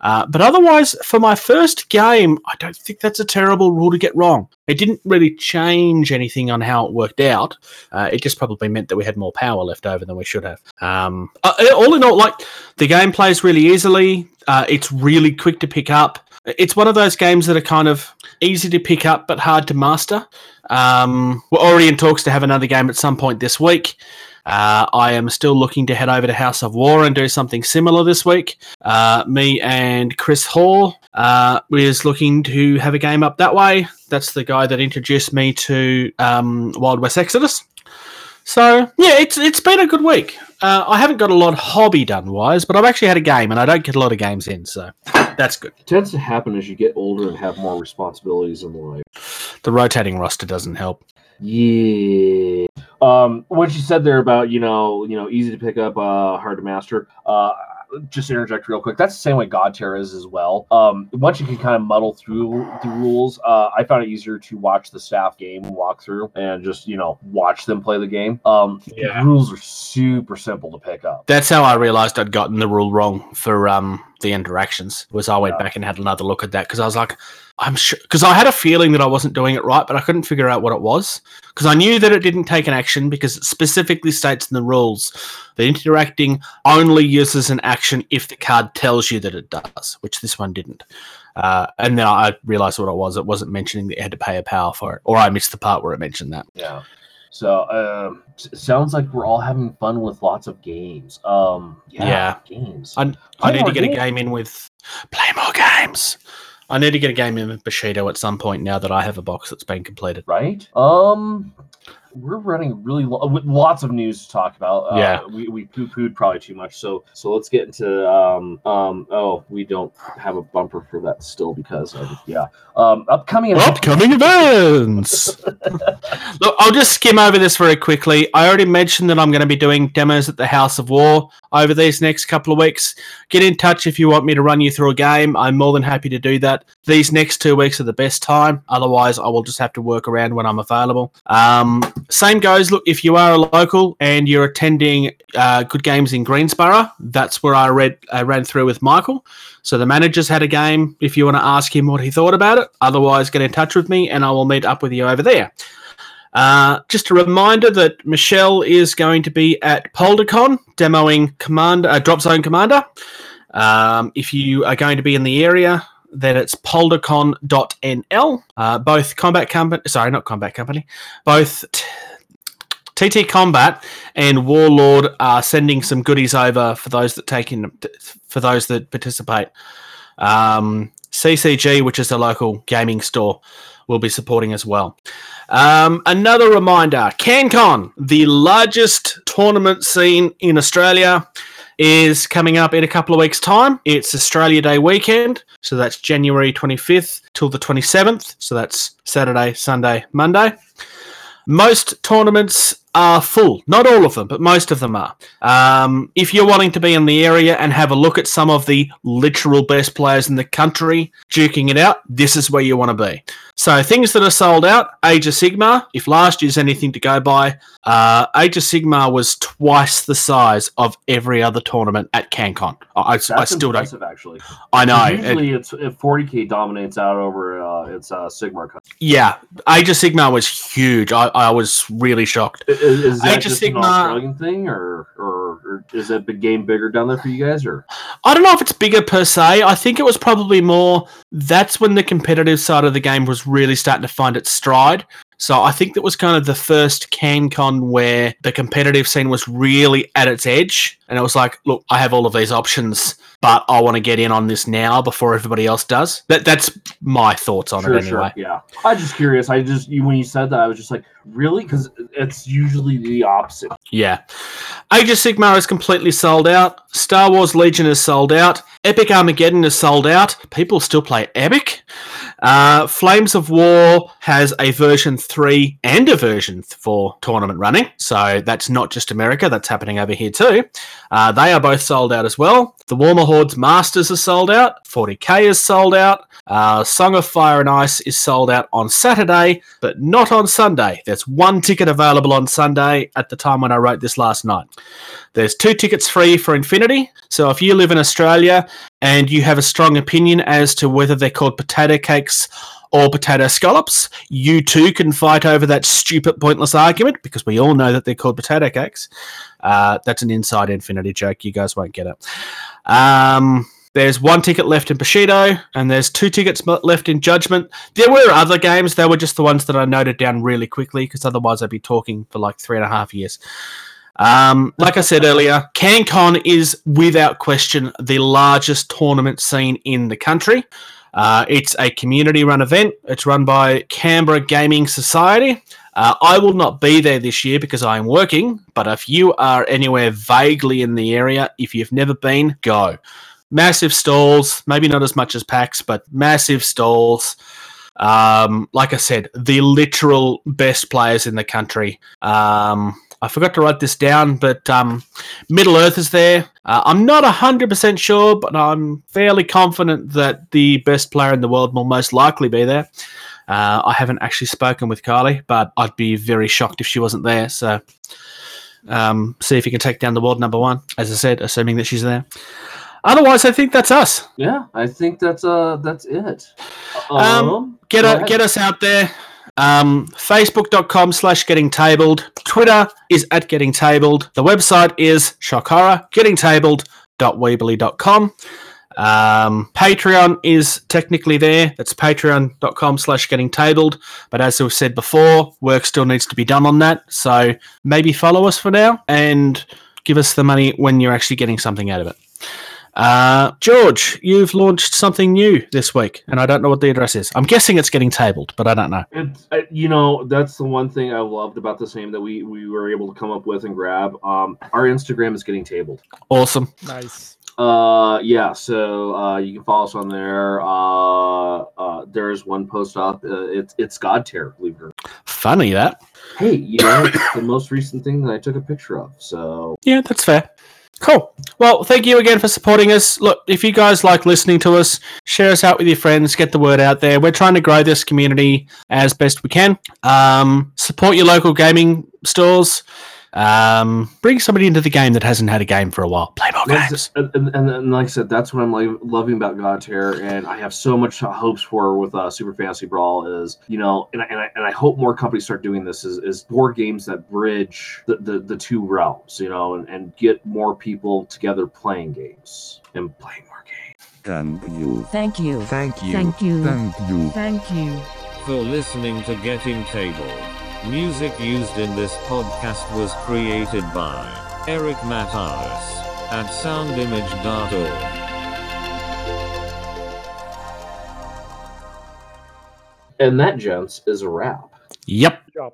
Uh, but otherwise, for my first game, I don't think that's a terrible rule to get wrong. It didn't really change anything on how it worked out. Uh, it just probably meant that we had more power left over than we should have. Um, uh, all in all, like the game plays really easily. Uh, it's really quick to pick up. It's one of those games that are kind of easy to pick up but hard to master. Um, we're already in talks to have another game at some point this week. Uh, I am still looking to head over to House of War and do something similar this week. Uh, me and Chris Hall uh, is looking to have a game up that way. That's the guy that introduced me to um, Wild West Exodus. So yeah, it's it's been a good week. Uh, I haven't got a lot of hobby done wise, but I've actually had a game, and I don't get a lot of games in, so that's good. It tends to happen as you get older and have more responsibilities in life. The rotating roster doesn't help. Yeah. Um, what you said there about you know you know easy to pick up, uh, hard to master. Uh, just interject real quick. That's the same way Godtear is as well. Um, once you can kind of muddle through the rules, uh, I found it easier to watch the staff game walkthrough and just you know watch them play the game. Um, Yeah. the rules are super simple to pick up. That's how I realized I'd gotten the rule wrong for um the interactions. Was I went Yeah. back and had another look at that because I was like, I'm sure because I had a feeling that I wasn't doing it right, but I couldn't figure out what it was because I knew that it didn't take an action because it specifically states in the rules that interacting only uses an action if the card tells you that it does, which this one didn't. Uh, and then I realized what it was. It wasn't mentioning that you had to pay a power for it, or I missed the part where it mentioned that. Yeah. So um, sounds like we're all having fun with lots of games. Um, yeah, Yeah. games. I, I need to get a game in with play more games. I need to get a game in with Bushido at some point now that I have a box that's been completed. right? Um, we're running really lo- with lots of news to talk about. Uh, Yeah. we we poo pooed probably too much. So so let's get into um um oh we don't have a bumper for that still because of, yeah um upcoming Upcoming events. Look, I'll just skim over this very quickly. I already mentioned that I'm going to be doing demos at the House of War over these next couple of weeks. Get in touch if you want me to run you through a game. I'm more than happy to do that. These next two weeks are the best time. Otherwise, I will just have to work around when I'm available. Um, same goes. Look, if you are a local and you're attending uh, Good Games in Greensborough, that's where I read I ran through with Michael. So the manager's had a game. If you want to ask him what he thought about it, otherwise get in touch with me and I will meet up with you over there. Uh, just a reminder that Michelle is going to be at PolderCon demoing Commander, uh, Drop Zone Commander. Um, if you are going to be in the area, then it's poldercon.nl. Uh, both Combat Company, sorry, not Combat Company, both t- TT Combat and Warlord are sending some goodies over for those that take in, for those that participate. Um, CCG, which is a local gaming store, will be supporting as well. Um, another reminder CanCon, the largest tournament scene in Australia, is coming up in a couple of weeks' time. It's Australia Day weekend, so that's January 25th till the 27th. So that's Saturday, Sunday, Monday. Most tournaments are full. Not all of them, but most of them are. Um, if you're wanting to be in the area and have a look at some of the literal best players in the country duking it out, this is where you want to be. So things that are sold out, Age of Sigmar, If last year's anything to go by, uh, Age of Sigmar was twice the size of every other tournament at CanCon. I, That's I still don't. impressive, actually. I know. it- Usually, it's if 40k dominates out over uh, it's uh, Sigmar. Cup. yeah, Age of Sigmar was huge. I, I was really shocked. Is, is that Age of just an Sigmar- Australian thing, or, or or is that the game bigger down there for you guys, or I don't know if it's bigger per se. I think it was probably more. That's when the competitive side of the game was really starting to find its stride. So I think that was kind of the first CanCon where the competitive scene was really at its edge, and it was like, look, I have all of these options, but I want to get in on this now before everybody else does. That that's my thoughts on sure, it anyway. sure, yeah. I was just curious. I just you when you said that, I was just like, really, because it's usually the opposite. Yeah. Age of Sigmar is completely sold out. Star Wars Legion is sold out. Epic Armageddon is sold out. People still play Epic. Uh, Flames of War has a version 3 and a version 4 tournament running. So that's not just America, that's happening over here too. Uh, they are both sold out as well. The Warmahordes Masters are sold out. 40k is sold out. Uh, Song of Fire and Ice is sold out on Saturday, but not on Sunday. There's one ticket available on Sunday at the time when I wrote this last night. There's two tickets free for Infinity. So if you live in Australia and you have a strong opinion as to whether they're called potato cakes or potato scallops, you too can fight over that stupid, pointless argument because we all know that they're called potato cakes. Uh, that's an inside Infinity joke. You guys won't get it. Um, there's one ticket left in Bushido, and there's two tickets left in Judgment. There were other games; they were just the ones that I noted down really quickly because otherwise I'd be talking for like three and a half years. Um, like I said earlier, CanCon is without question the largest tournament scene in the country. Uh, it's a community run event. It's run by Canberra Gaming Society. Uh, I will not be there this year because I am working, but if you are anywhere vaguely in the area, if you've never been, go. Massive stalls, maybe not as much as PAX, but massive stalls. Um, like I said, the literal best players in the country. Um, I forgot to write this down, but um, Middle Earth is there. Uh, I'm not 100% sure, but I'm fairly confident that the best player in the world will most likely be there. Uh, I haven't actually spoken with Carly, but I'd be very shocked if she wasn't there. So, um, see if you can take down the world number one, as I said, assuming that she's there. Otherwise, I think that's us. Yeah, I think that's uh that's it. Um, Get, go a, get us out there. Um, Facebook.com slash getting tabled. Twitter is at getting tabled. The website is horror, getting tabled.weebly.com. Um, Patreon is technically there. That's patreon.com slash getting tabled. But as we've said before, work still needs to be done on that. So maybe follow us for now and give us the money when you're actually getting something out of it. Uh, George, you've launched something new this week, and I don't know what the address is. I'm guessing it's getting tabled, but I don't know. It's uh, you know that's the one thing I loved about this name that we we were able to come up with and grab. Um, our Instagram is getting tabled. Awesome. Nice. Uh, yeah. So uh, you can follow us on there. Uh, uh, there's one post up. Uh, it's it's Godtear. Believe it or not. Funny that. Hey, you know it's the most recent thing that I took a picture of. So Yeah, that's fair. Cool. Well, thank you again for supporting us. Look, if you guys like listening to us, share us out with your friends, get the word out there. We're trying to grow this community as best we can. Um, support your local gaming stores. Um, bring somebody into the game that hasn't had a game for a while. Play more games. That's- and, and, and, and like I said, that's what I'm like, loving about Godtear, and I have so much hopes for with uh, Super Fantasy Brawl is you know, and I, and I, and I hope more companies start doing this is, is board games that bridge the, the, the two realms, you know, and, and get more people together playing games and playing more games. Thank you. Thank you. Thank you. Thank you. Thank you. Thank you. For listening to Getting Table. Music used in this podcast was created by Eric Matheson at soundimage.org. And that, gents, is a wrap. Yep. Good job.